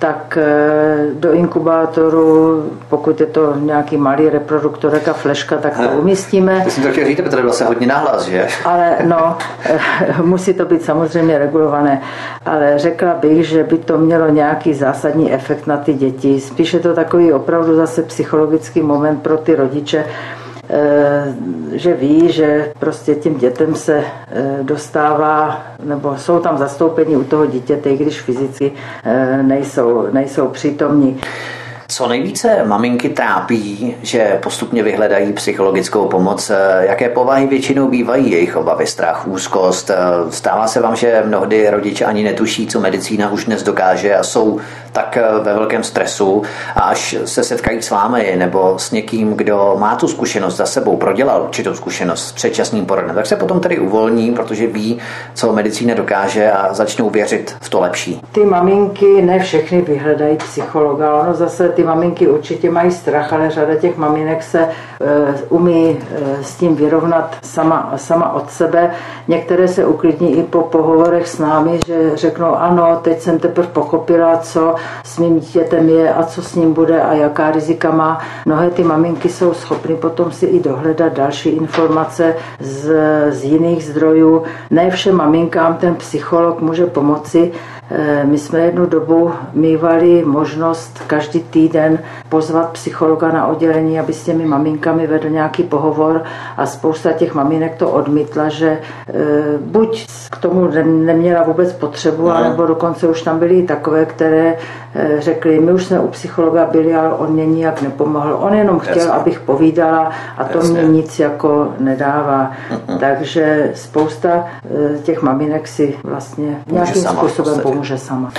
tak eh, do inkubátoru, pokud je to nějaký malý reproduktorek a fleška, tak to umístíme. To jsem to chtěl říct, protože vlastně hodně nahlas, že? Ale no, musí to být samozřejmě regulované. Ale řekla bych, že by to mělo nějaký zásadní efekt na ty děti. Spíše to takový opravdu zase psychologický moment pro ty rodiče, že ví, že prostě tím dětem se eh, dostává, nebo jsou tam zastoupení u toho dítěte, i když fyzicky eh, nejsou, nejsou přítomní. Co nejvíce maminky trápí, že postupně vyhledají psychologickou pomoc, jaké povahy většinou bývají jejich obavy, strach, úzkost? Stává se vám, že mnohdy rodiče ani netuší, co medicína už dnes dokáže a jsou tak ve velkém stresu a až se setkají s vámi nebo s někým, kdo má tu zkušenost za sebou, prodělal určitou zkušenost s předčasným porodem, tak se potom tedy uvolní, protože ví, co medicína dokáže a začnou věřit v to lepší. Ty maminky ne všechny vyhledají psychologa, ono zase ty maminky určitě mají strach, ale řada těch maminek se uh, umí uh, s tím vyrovnat sama, sama od sebe. Některé se uklidní i po pohovorech s námi, že řeknou ano, teď jsem teprve pochopila, co s mým dítětem je a co s ním bude a jaká rizika má. Mnohé ty maminky jsou schopny potom si i dohledat další informace z, z jiných zdrojů. Ne všem maminkám ten psycholog může pomoci, my jsme jednu dobu mývali možnost každý týden pozvat psychologa na oddělení, aby s těmi maminkami vedl nějaký pohovor a spousta těch maminek to odmítla, že eh, buď k tomu neměla vůbec potřebu, no. nebo dokonce už tam byly takové, které eh, řekli, my už jsme u psychologa byli, ale on mě nijak nepomohl. On jenom chtěl, Jasně. abych povídala a to Jasně. mě nic jako nedává. Uh-uh. Takže spousta těch maminek si vlastně nějakým způsobem pomůže pomůže sama.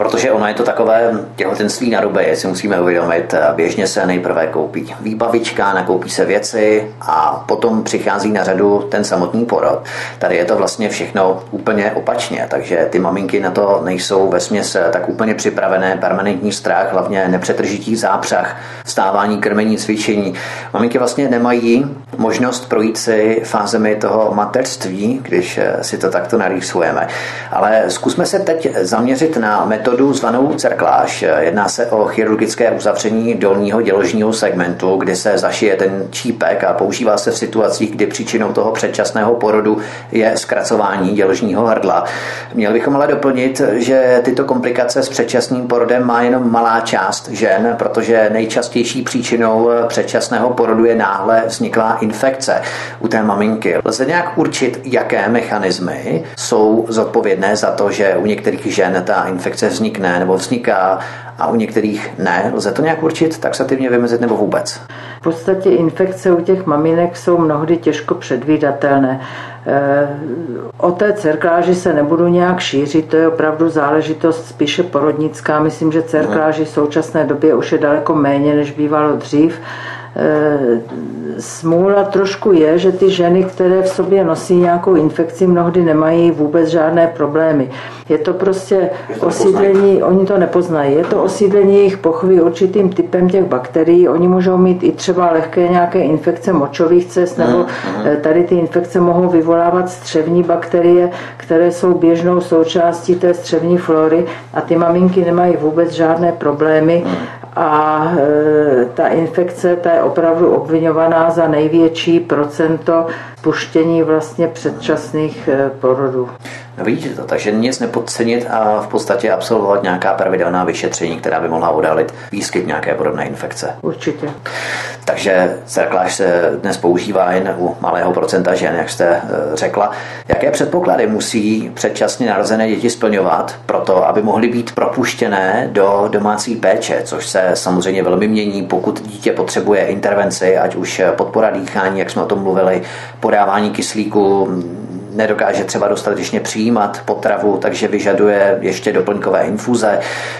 Protože ono je to takové těhotenství na ruby, si musíme uvědomit. Běžně se nejprve koupí výbavička, nakoupí se věci a potom přichází na řadu ten samotný porod. Tady je to vlastně všechno úplně opačně, takže ty maminky na to nejsou ve směs tak úplně připravené, permanentní strach, hlavně nepřetržitý zápřah, vstávání, krmení, cvičení. Maminky vlastně nemají možnost projít si fázemi toho mateřství, když si to takto narýsujeme. Ale zkusme se teď zaměřit na metodu metodu zvanou cerkláž. Jedná se o chirurgické uzavření dolního děložního segmentu, kdy se zašije ten čípek a používá se v situacích, kdy příčinou toho předčasného porodu je zkracování děložního hrdla. Měli bychom ale doplnit, že tyto komplikace s předčasným porodem má jenom malá část žen, protože nejčastější příčinou předčasného porodu je náhle vzniklá infekce u té maminky. Lze nějak určit, jaké mechanismy jsou zodpovědné za to, že u některých žen ta infekce vznikne nebo vzniká a u některých ne. Lze to nějak určit, taxativně vymezit nebo vůbec? V podstatě infekce u těch maminek jsou mnohdy těžko předvídatelné. Eh, o té cerkláži se nebudu nějak šířit, to je opravdu záležitost spíše porodnická. Myslím, že cerkláži v současné době už je daleko méně, než bývalo dřív. Eh, smůla trošku je, že ty ženy, které v sobě nosí nějakou infekci, mnohdy nemají vůbec žádné problémy. Je to prostě osídlení, oni to nepoznají, je to osídlení jejich pochvy určitým typem těch bakterií. Oni můžou mít i třeba lehké nějaké infekce močových cest, nebo mhm. tady ty infekce mohou vyvolávat střevní bakterie, které jsou běžnou součástí té střevní flory a ty maminky nemají vůbec žádné problémy a e, ta infekce ta je opravdu obvinovaná za největší procento spuštění vlastně předčasných e, porodů. No vidíte to, takže nic nepodcenit a v podstatě absolvovat nějaká pravidelná vyšetření, která by mohla odhalit výskyt nějaké podobné infekce. Určitě. Takže cerkláž se dnes používá jen u malého procenta žen, jak jste e, řekla. Jaké předpoklady musí předčasně narozené děti splňovat pro to, aby mohly být propuštěné do domácí péče, což se samozřejmě velmi mění, pokud dítě potřebuje intervenci, ať už podpora dýchání, jak jsme o tom mluvili, podávání kyslíku, nedokáže třeba dostatečně přijímat potravu, takže vyžaduje ještě doplňkové infuze.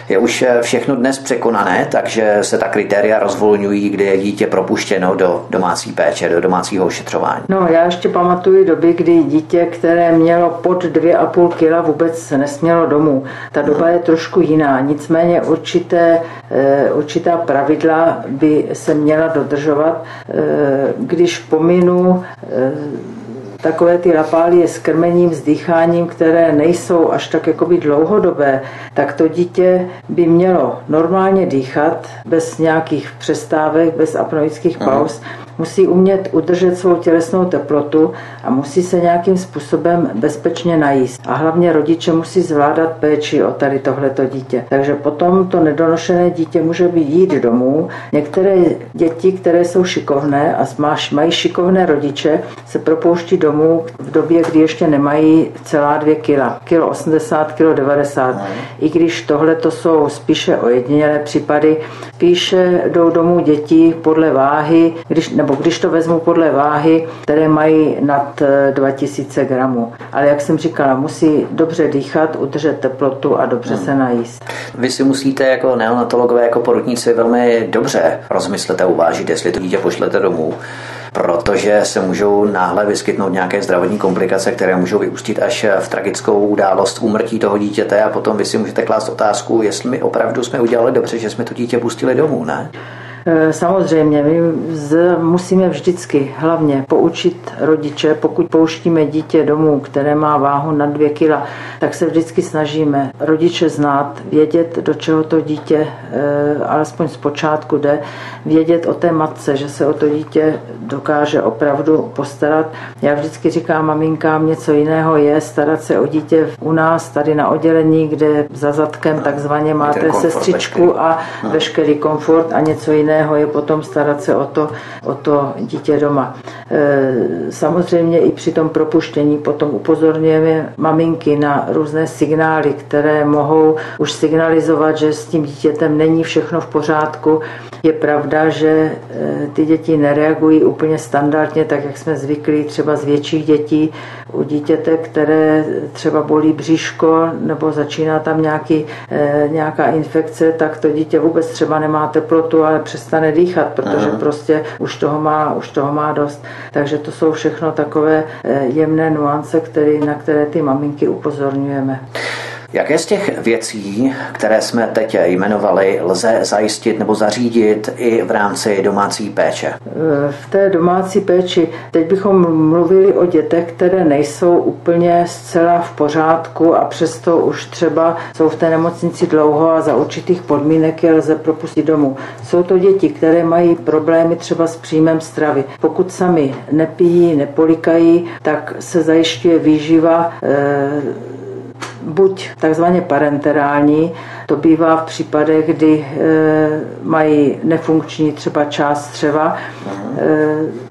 Je už všechno dnes překonané, takže se ta kritéria rozvolňují, kdy je dítě propuštěno do domácí péče, do domácího ošetřování. No, já ještě pamatuju doby, kdy dítě, které mělo pod 2,5 kg, vůbec se nesmělo domů. Ta doba je trošku jiná, nicméně určité, eh, určitá pravidla by se měla dodržovat. Eh, když pominu eh, takové ty lapálie s krmením, s dýcháním, které nejsou až tak jakoby dlouhodobé, tak to dítě by mělo normálně dýchat bez nějakých přestávek, bez apnoických pauz. Aha musí umět udržet svou tělesnou teplotu a musí se nějakým způsobem bezpečně najíst. A hlavně rodiče musí zvládat péči o tady tohleto dítě. Takže potom to nedonošené dítě může být jít domů. Některé děti, které jsou šikovné a mají šikovné rodiče, se propouští domů v době, kdy ještě nemají celá dvě kila. Kilo 80, kilo 90. No. I když tohle to jsou spíše ojedinělé případy, spíše jdou domů děti podle váhy, když, nebo nebo když to vezmu podle váhy, které mají nad 2000 eh, gramů. Ale jak jsem říkala, musí dobře dýchat, udržet teplotu a dobře hmm. se najíst. Vy si musíte jako neonatologové, jako porodníci velmi dobře rozmyslet a uvážit, jestli to dítě pošlete domů protože se můžou náhle vyskytnout nějaké zdravotní komplikace, které můžou vyústit až v tragickou událost úmrtí toho dítěte a potom vy si můžete klást otázku, jestli my opravdu jsme udělali dobře, že jsme to dítě pustili domů, ne? Eh, samozřejmě, my musíme vždycky hlavně poučit rodiče, pokud pouštíme dítě domů, které má váhu na dvě kila, tak se vždycky snažíme rodiče znát, vědět, do čeho to dítě eh, alespoň z počátku jde, vědět o té matce, že se o to dítě dokáže opravdu postarat. Já vždycky říkám maminkám, něco jiného je starat se o dítě u nás, tady na oddělení, kde za zadkem takzvaně máte sestřičku a no. veškerý komfort a něco jiného jiného je potom starat se o to, o to dítě doma. E, samozřejmě i při tom propuštění potom upozorňujeme maminky na různé signály, které mohou už signalizovat, že s tím dítětem není všechno v pořádku. Je pravda, že e, ty děti nereagují úplně standardně, tak jak jsme zvyklí třeba z větších dětí. U dítěte, které třeba bolí bříško nebo začíná tam nějaký, e, nějaká infekce, tak to dítě vůbec třeba nemá teplotu, ale přes přestane dýchat, protože Aha. prostě už toho, má, už toho má dost. Takže to jsou všechno takové eh, jemné nuance, který, na které ty maminky upozorňujeme. Jaké z těch věcí, které jsme teď jmenovali, lze zajistit nebo zařídit i v rámci domácí péče? V té domácí péči teď bychom mluvili o dětech, které nejsou úplně zcela v pořádku a přesto už třeba jsou v té nemocnici dlouho a za určitých podmínek je lze propustit domů. Jsou to děti, které mají problémy třeba s příjmem stravy. Pokud sami nepijí, nepolikají, tak se zajišťuje výživa e, buď takzvaně parenterální, to bývá v případech, kdy e, mají nefunkční třeba část střeva, e,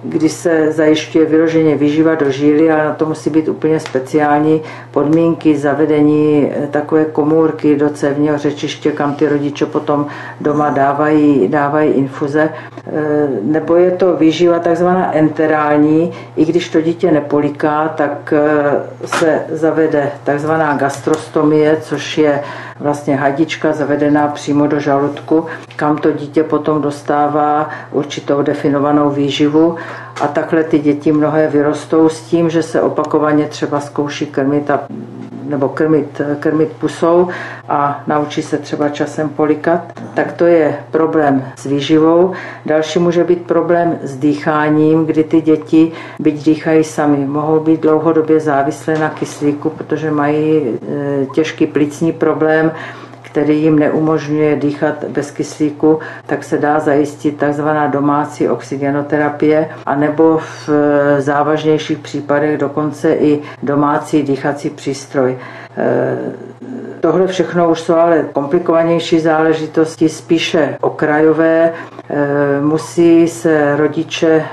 kdy se zajišťuje vyloženě výživa do žíly, ale na to musí být úplně speciální podmínky zavedení e, takové komůrky do cévního řečiště, kam ty rodiče potom doma dávají, dávají infuze. Nebo je to výživa takzvaná enterální, i když to dítě nepoliká, tak se zavede takzvaná gastrostomie, což je vlastně hadička zavedená přímo do žaludku, kam to dítě potom dostává určitou definovanou výživu a takhle ty děti mnohé vyrostou s tím, že se opakovaně třeba zkouší krmit a nebo krmit, krmit pusou a naučí se třeba časem polikat, tak to je problém s výživou. Další může být problém s dýcháním, kdy ty děti, byť dýchají sami, mohou být dlouhodobě závislé na kyslíku, protože mají e, těžký plicní problém, který jim neumožňuje dýchat bez kyslíku, tak se dá zajistit takzvaná domácí oxygenoterapie, anebo v závažnějších případech dokonce i domácí dýchací přístroj. E, tohle všechno už jsou ale komplikovanější záležitosti, spíše okrajové. E, musí se rodiče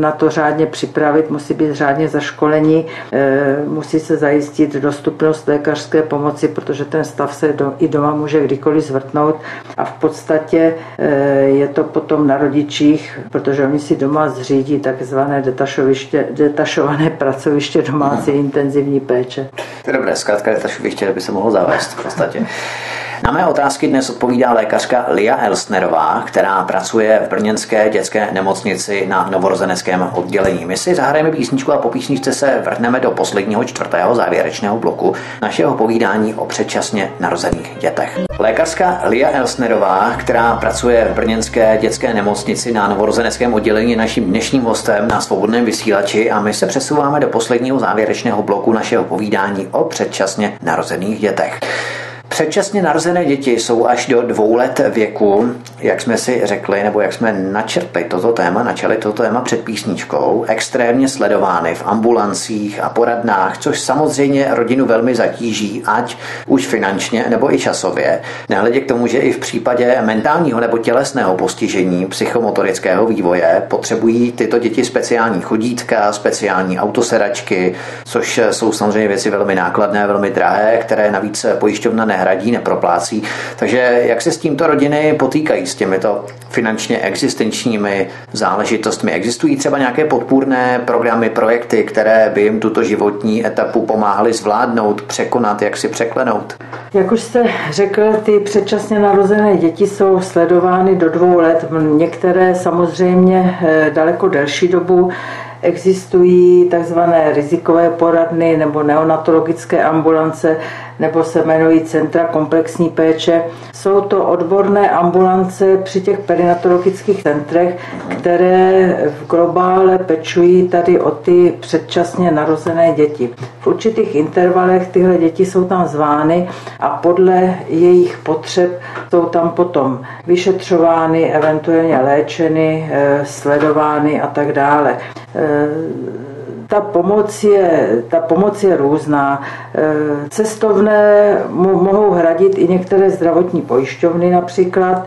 na to řádně připravit, musí být řádně zaškoleni, e, musí se zajistit dostupnost lékařské pomoci, protože ten stav se do, i doma může kdykoliv zvrtnout a v podstatě je to potom na rodičích, protože oni si doma zřídí takzvané detašované pracoviště domácí intenzivní péče. To je dobré, zkrátka detašoviště by se mohlo zavést v podstatě. Na mé otázky dnes odpovídá lékařka Lia Elsnerová, která pracuje v Brněnské dětské nemocnici na novorozeneckém oddělení. My si zahrajeme písničku a po písničce se vrhneme do posledního čtvrtého závěrečného bloku našeho povídání o předčasně narozených dětech. Lékařka Lia Elsnerová, která pracuje v Brněnské dětské nemocnici na novorozeneckém oddělení, je naším dnešním hostem na svobodném vysílači a my se přesouváme do posledního závěrečného bloku našeho povídání o předčasně narozených dětech. Předčasně narozené děti jsou až do dvou let věku, jak jsme si řekli, nebo jak jsme načrtli toto téma, načali toto téma před písničkou, extrémně sledovány v ambulancích a poradnách, což samozřejmě rodinu velmi zatíží, ať už finančně nebo i časově. Nehledě k tomu, že i v případě mentálního nebo tělesného postižení psychomotorického vývoje potřebují tyto děti speciální chodítka, speciální autosedačky, což jsou samozřejmě věci velmi nákladné, velmi drahé, které navíc pojišťovna nehradí, neproplácí. Takže jak se s tímto rodiny potýkají s těmito finančně existenčními záležitostmi? Existují třeba nějaké podpůrné programy, projekty, které by jim tuto životní etapu pomáhaly zvládnout, překonat, jak si překlenout? Jak už jste řekl, ty předčasně narozené děti jsou sledovány do dvou let, některé samozřejmě eh, daleko delší dobu. Existují takzvané rizikové poradny nebo neonatologické ambulance, nebo se jmenují Centra komplexní péče. Jsou to odborné ambulance při těch perinatologických centrech, které v globále pečují tady o ty předčasně narozené děti. V určitých intervalech tyhle děti jsou tam zvány a podle jejich potřeb jsou tam potom vyšetřovány, eventuálně léčeny, eh, sledovány a tak dále eh, ta pomoc je, ta pomoc je různá. E, cestovné mohou hradit i některé zdravotní pojišťovny například.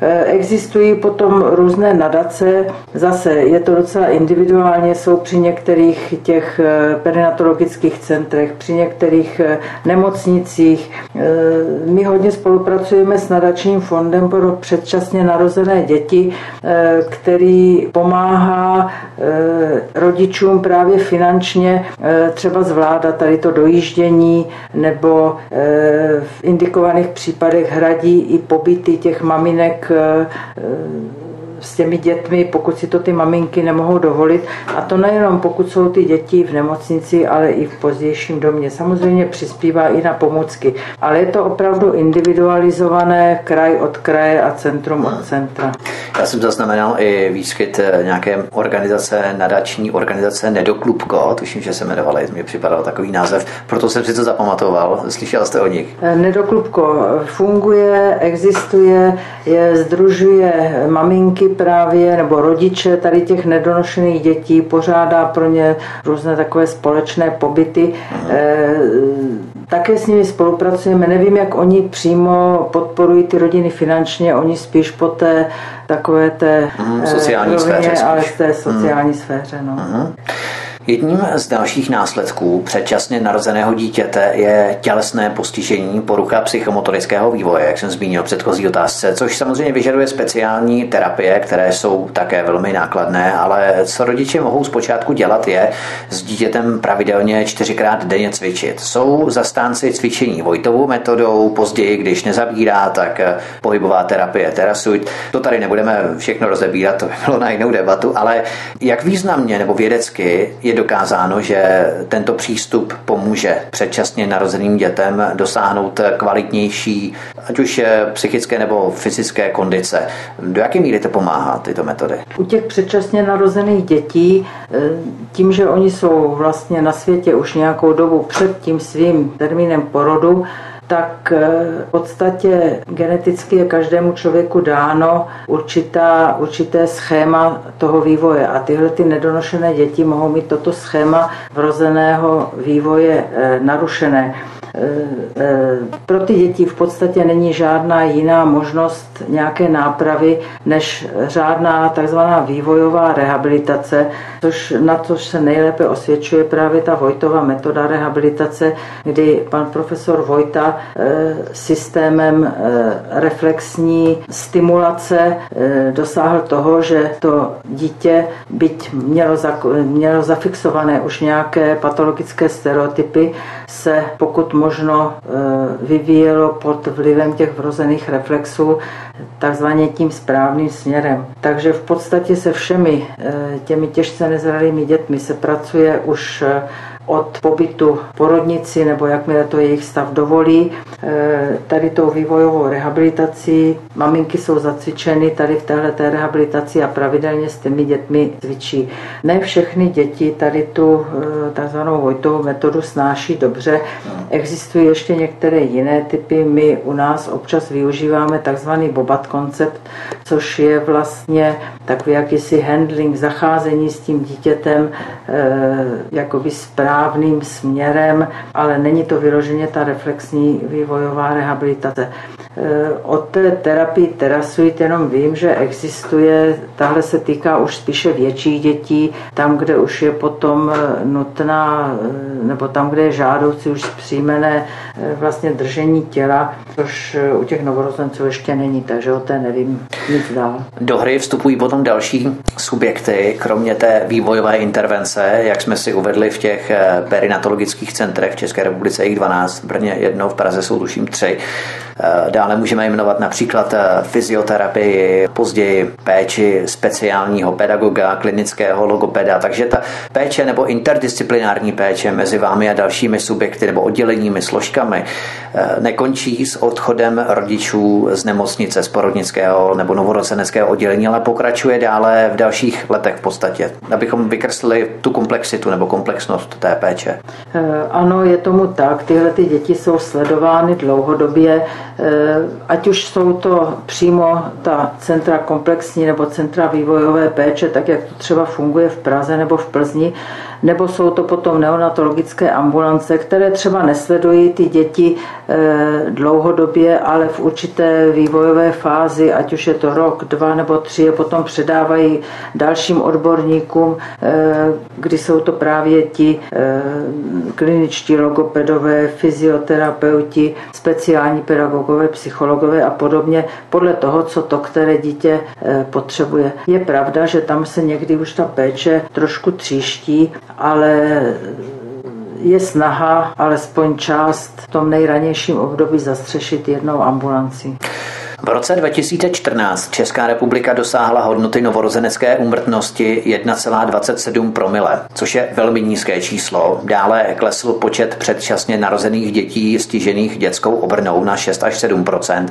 Eh, existují potom různé nadace, zase je to docela individuálně, jsou při některých těch eh, perinatologických centrech, při některých eh, nemocnicích. My hodně spolupracujeme s nadačním fondem pro předčasně narozené děti, který pomáhá rodičům právě finančně třeba zvládat tady to dojíždění nebo v indikovaných případech hradí i pobyty těch maminek tiek uh, s těmi dětmi, pokud si to ty maminky nemohou dovolit. A to nejenom pokud jsou ty děti v nemocnici, ale i v pozdějším domě. Samozřejmě přispívá i na pomůcky. Ale je to opravdu individualizované kraj od kraje a centrum od centra. Já jsem zaznamenal i výskyt eh, nějaké organizace, nadační organizace Nedoklubko, tuším, že se jmenovali, mě připadal takový název, proto jsem si to zapamatoval. Slyšel jste o nich? Eh, Nedoklubko funguje, existuje, je, združuje maminky právě, nebo rodiče tady těch nedonošených dětí, pořádá pro ně různé takové společné pobyty. E, také s nimi spolupracujeme, nevím, jak oni přímo podporují ty rodiny finančně, oni spíš po té takové té mm, sociální rovině, sféře, ale v té sociální mm. sféře. No. Mm. Jedním z dalších následků předčasně narozeného dítěte je tělesné postižení porucha psychomotorického vývoje, jak jsem zmínil v předchozí otázce, což samozřejmě vyžaduje speciální terapie, které jsou také velmi nákladné, ale co rodiče mohou zpočátku dělat je s dítětem pravidelně čtyřikrát denně cvičit. Jsou zastánci cvičení Vojtovou metodou, později, když nezabírá, tak pohybová terapie terasuit. To tady nebudeme všechno rozebírat, to by bylo na jinou debatu, ale jak významně nebo vědecky je dokázáno, že tento přístup pomůže předčasně narozeným dětem dosáhnout kvalitnější, ať už psychické nebo fyzické kondice. Do jaké míry to pomáhá, tyto metody? U těch předčasně narozených dětí, eh, tím, že oni jsou vlastně na světě už nějakou dobu před tím svým termínem porodu, tak eh, v podstatě geneticky je každému člověku dáno určitá, určité schéma toho vývoje a tyhle ty nedonošené děti mohou mít toto schéma vrozeného vývoje eh, narušené. Eh, eh, pro ty děti v podstatě není žádná jiná možnost nějaké nápravy než řádná takzvaná vývojová rehabilitace, což, na což se nejlépe osvědčuje právě ta Vojtová metoda rehabilitace, kdy pan profesor Vojta eh, systémem reflexní stimulace dosáhl toho, že to dítě, byť mělo, mělo zafixované už nějaké patologické stereotypy, se pokud možno možno vyvíjelo pod vlivem těch vrozených reflexů takzvaně tím správným směrem. Takže v podstatě se všemi těmi těžce nezralými dětmi se pracuje už od pobytu porodnici nebo jakmile to jejich stav dovolí. E, tady tou vývojovou rehabilitací maminky jsou zacvičeny tady v této rehabilitaci a pravidelně s těmi dětmi cvičí. Ne všechny děti tady tu e, takzvanou Vojtovou metodu snáší dobře. Existují ještě některé jiné typy. My u nás občas využíváme takzvaný bobat koncept, což je vlastně takový jakýsi handling, zacházení s tím dítětem e, jakoby správně správným směrem, ale není to vyloženě ta reflexní vývojová rehabilitace. E, od té terapii terasuit jenom vím, že existuje, tahle se týká už spíše větších dětí, tam, kde už je potom e, nutná, e, nebo tam, kde je žádoucí už zpříjmené vlastně držení těla, což u těch novorozenců ještě není, takže o té nevím nic dál. Do hry vstupují potom další subjekty, kromě té vývojové intervence, jak jsme si uvedli v těch perinatologických centrech v České republice, jich 12, v Brně jedno, v Praze jsou tuším tři. Eh, dále můžeme jmenovat například eh, fyzioterapii, později péči speciálního pedagoga, klinického logopeda. Takže ta péče nebo interdisciplinární péče mezi vámi a dalšími subjekty nebo odděleními, složkami eh, nekončí s odchodem rodičů z nemocnice, z porodnického nebo novorozeneckého oddělení, ale pokračuje dále v dalších letech v podstatě, abychom vykreslili tu komplexitu nebo komplexnost té péče. Ano, je tomu tak. Tyhle ty děti jsou sledovány dlouhodobě ať už jsou to přímo ta centra komplexní nebo centra vývojové péče, tak jak to třeba funguje v Praze nebo v Plzni, nebo jsou to potom neonatologické ambulance, které třeba nesledují ty děti eh, dlouhodobě, ale v určité vývojové fázi, ať už je to rok, dva nebo tři, je potom předávají dalším odborníkům, eh, kdy jsou to právě ti kliničtí logopedové, fyzioterapeuti, speciální pedagogové, psychologové a podobně, podle toho, co to které dítě eh, potřebuje. Je pravda, že tam se někdy už ta péče trošku tříští, ale je snaha alespoň část v tom nejranějším období zastřešit jednou ambulanci. V roce 2014 Česká republika dosáhla hodnoty novorozenecké úmrtnosti 1,27 promile, což je velmi nízké číslo. Dále klesl počet předčasně narozených dětí stižených dětskou obrnou na 6 až 7%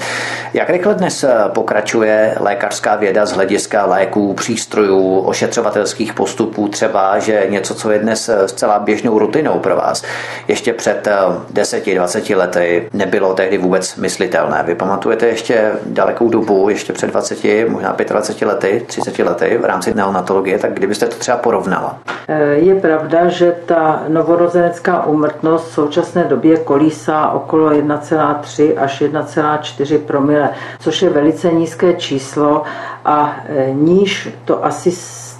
Jak rychle dnes pokračuje lékařská věda z hlediska léků, přístrojů, ošetřovatelských postupů, třeba, že něco, co je dnes zcela běžnou rutinou pro vás, ještě před 10-20 lety nebylo tehdy vůbec myslitelné. Vy pamatujete ještě dalekou dobu, ještě před 20, možná 25 lety, 30 lety v rámci neonatologie, tak kdybyste to třeba porovnala? Eh, je pravda, že ta novorozenecká úmrtnost v současné době kolísá okolo 1,3 až 1,4 promile, což je velice nízké číslo a eh, níž to asi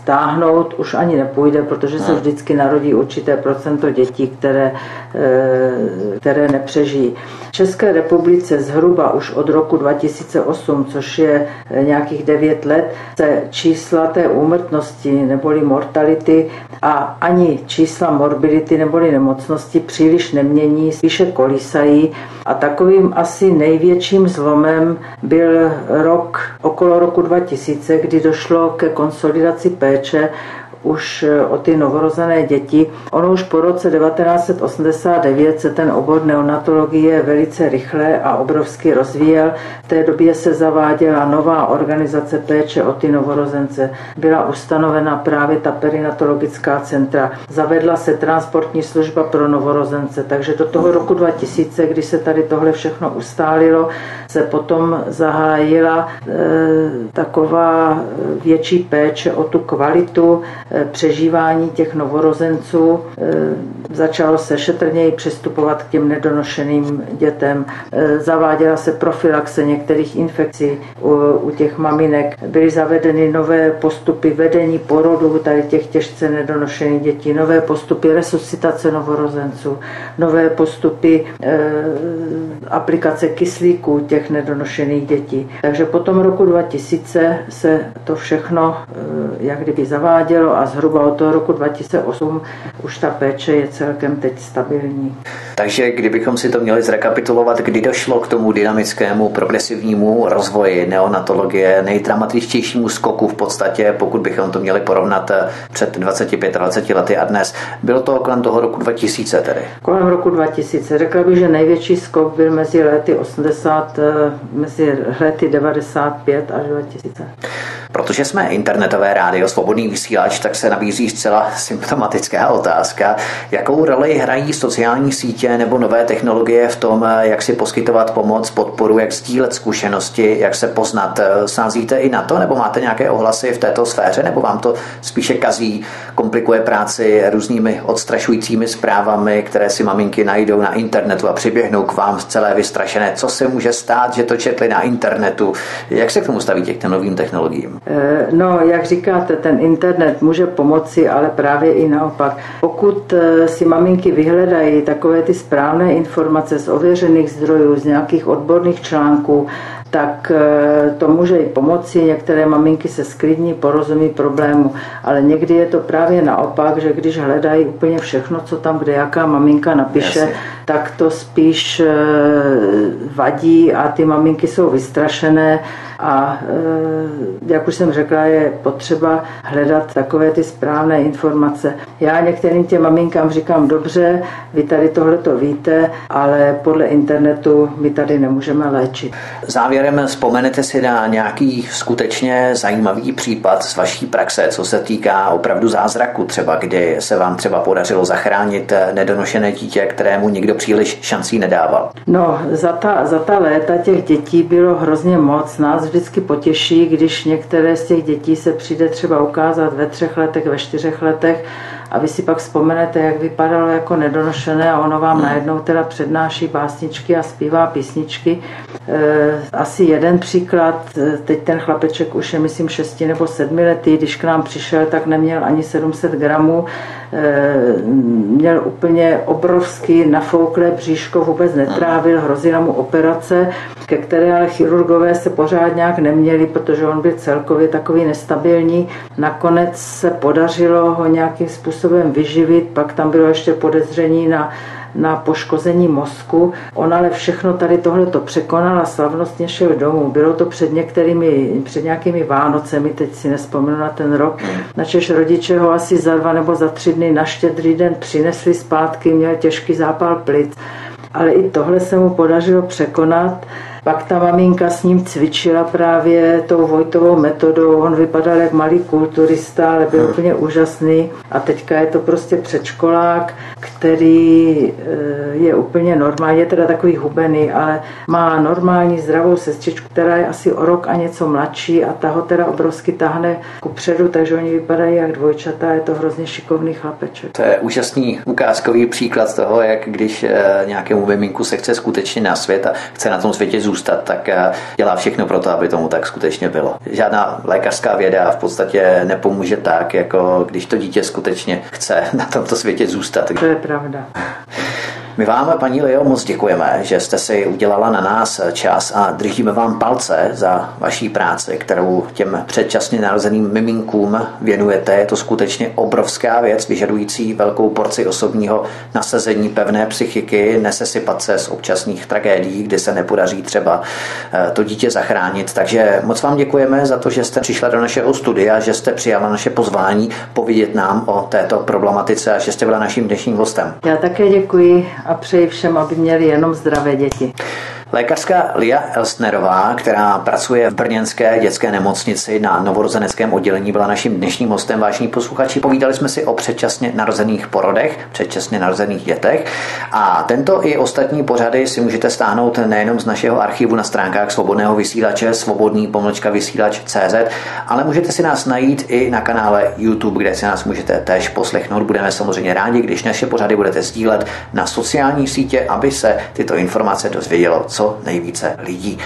stáhnout už ani nepůjde, protože se vždycky narodí určité procento dětí, které, eh, které nepřežijí. České republice zhruba už od roku 2008, což je eh, nějakých 9 let, se čísla té úmrtnosti neboli mortality a ani čísla morbidity neboli nemocnosti příliš nemění, spíše kolísají. A takovým asi největším zlomem byl rok okolo roku 2000, kdy došlo ke konsolidaci péče už eh, o ty novorozené děti. Ono už po roce 1989 se ten obor neonatologie velice rychle a obrovsky rozvíjel. V té době se zaváděla nová organizace péče o ty novorozence. Byla ustanovena právě ta perinatologická centra. Zavedla se transportní služba pro novorozence, takže do toho roku 2000, kdy se tady tohle všechno ustálilo, se potom zahájila e, taková větší péče o tu kvalitu Eh, přežívání těch novorozenců. Eh, začalo se šetrněji přistupovat k těm nedonošeným dětem. Eh, zaváděla se profilaxe některých infekcí u, u těch maminek. Byly zavedeny nové postupy vedení porodu tady těch těžce nedonošených dětí, nové postupy resuscitace novorozenců, nové postupy e, aplikace kyslíků těch nedonošených dětí. Takže po tom roku 2000 se to všechno e, jak kdyby zavádělo a zhruba od toho roku 2008 už ta péče je celkem teď stabilní. Takže kdybychom si to měli zrekapitulovat, kdy došlo k tomu dynamickému progresivnímu rozvoji neonatologie, nejdramatičtějšímu skoku v podstatě, pokud bychom to měli porovnat eh, před 25-20 lety a dnes, bylo to kolem toho roku 2000 tedy? Kolem roku 2000. Řekla bych, že největší skok byl mezi lety 80, eh, mezi lety 95 až 2000. Protože jsme internetové rádio, svobodný vysílač, tak se nabízí zcela symptomatická otázka, jakou roli hrají sociální sítě nebo nové technologie v tom, jak si poskytovat pomoc, podporu, jak sdílet zkušenosti, jak se poznat. Sázíte i na to, nebo máte nějaké ohlasy v této sféře, nebo vám to spíše kazí, komplikuje práci různými odstrašujícími zprávami, které si maminky najdou na internetu a přiběhnou k vám celé vystrašené. Co se může stát, že to četli na internetu? Jak se k tomu staví těm novým technologiím? Eh, no, jak říkáte, ten internet může pomoci, ale právě i naopak. Pokud eh, si maminky vyhledají takové ty správné informace z ověřených zdrojů, z nějakých odborných článků, tak eh, to může i pomoci. Některé maminky se sklidní, porozumí problému, ale někdy je to právě naopak, že když hledají úplně všechno, co tam kde jaká maminka napíše, Jasně. tak to spíš vadí a ty maminky jsou vystrašené a e, jak už jsem řekla, je potřeba hledat takové ty správné informace. Já některým těm maminkám říkám, dobře, vy tady tohle to víte, ale podle internetu my tady nemůžeme léčit. Závěrem vzpomenete si na nějaký skutečně zajímavý případ z vaší praxe, co se týká opravdu zázraku třeba, kdy se vám třeba podařilo zachránit nedonošené dítě, kterému nikdo příliš šancí nedával? No, za ta, za ta léta těch dětí bylo hrozně moc. Nás vždycky potěší, když některé z těch dětí se přijde třeba ukázat ve třech letech, ve čtyřech letech a vy si pak vzpomenete, jak vypadalo jako nedonošené a ono vám najednou teda přednáší básničky a zpívá písničky. E, asi jeden příklad, e, teď ten chlapeček už je myslím 6 nebo 7 letý, když k nám přišel, tak neměl ani 700 gramů, měl úplně obrovský nafouklé bříško, vůbec netrávil, hrozila mu operace, ke které ale chirurgové se pořád nějak neměli, protože on byl celkově takový nestabilní. Nakonec se podařilo ho nějakým způsobem způsobem vyživit, pak tam bylo ještě podezření na na poškození mozku. On ale všechno tady tohle to překonal a slavnostně šel domů. Bylo to před některými, před nějakými Vánocemi, teď si nespomenu na ten rok. Načež rodiče ho asi za dva nebo za tři dny na štědrý den přinesli zpátky, měl těžký zápal plic. Ale i tohle se mu podařilo překonat pak ta maminka s ním cvičila právě tou Vojtovou metodou. On vypadal jak malý kulturista, ale byl hmm. úplně úžasný. A teďka je to prostě předškolák, který eh, je úplně normální, je teda takový hubený, ale má normální zdravou sestřičku, která je asi o rok a něco mladší a ta ho teda obrovsky tahne ku předu, takže oni vypadají jak dvojčata, je to hrozně šikovný chlapeček. To je úžasný ukázkový příklad toho, jak když eh, nějakému miminku se chce skutečně na svět a chce na tom světě zůstat, zůstat, tak eh, dělá všechno pro to, aby tomu tak skutečně bylo. Žádná lékařská věda v podstatě nepomůže tak, jako když to dítě skutečně chce na tomto světě zůstat. To je pravda. My vám, paní Leo, moc děkujeme, že jste si udělala na nás čas a držíme vám palce za vaší práci, kterou těm předčasně narozeným miminkům věnujete. Je to skutečně obrovská věc, vyžadující velkou porci osobního nasazení pevné psychiky, nesesypat se z občasných tragédií, kdy se nepodaří třeba eh, to dítě zachránit. Takže moc vám děkujeme za to, že jste přišla do našeho studia, že jste přijala naše pozvání povědět nám o této problematice a že jste byla naším dnešním hostem. Já také děkuji a přeji všem, aby měli jenom zdravé děti. Lékařka Lia Elsnerová, která pracuje v Brněnské dětské nemocnici na novorozeneckém oddělení, byla naším dnešním hostem. Vážní posluchači, povídali jsme si o předčasně narozených porodech, předčasně narozených dětech. A tento i ostatní pořady si můžete stáhnout nejenom z našeho archivu na stránkách svobodného vysílače, svobodný pomlčka vysílač CZ, ale můžete si nás najít i na kanále YouTube, kde si nás můžete též poslechnout. Budeme samozřejmě rádi, když naše pořady budete sdílet na sociální sítě, aby se tyto informace dozvědělo co nejvíce lidí.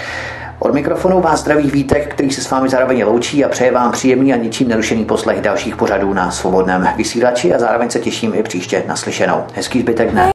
Od mikrofonu vás zdraví Vítek, který se s vámi zároveň loučí a přeje vám příjemný a ničím nerušený poslech dalších pořadů na svobodném vysílači a zároveň se těším i příště naslyšenou. Hezký zbytek dne.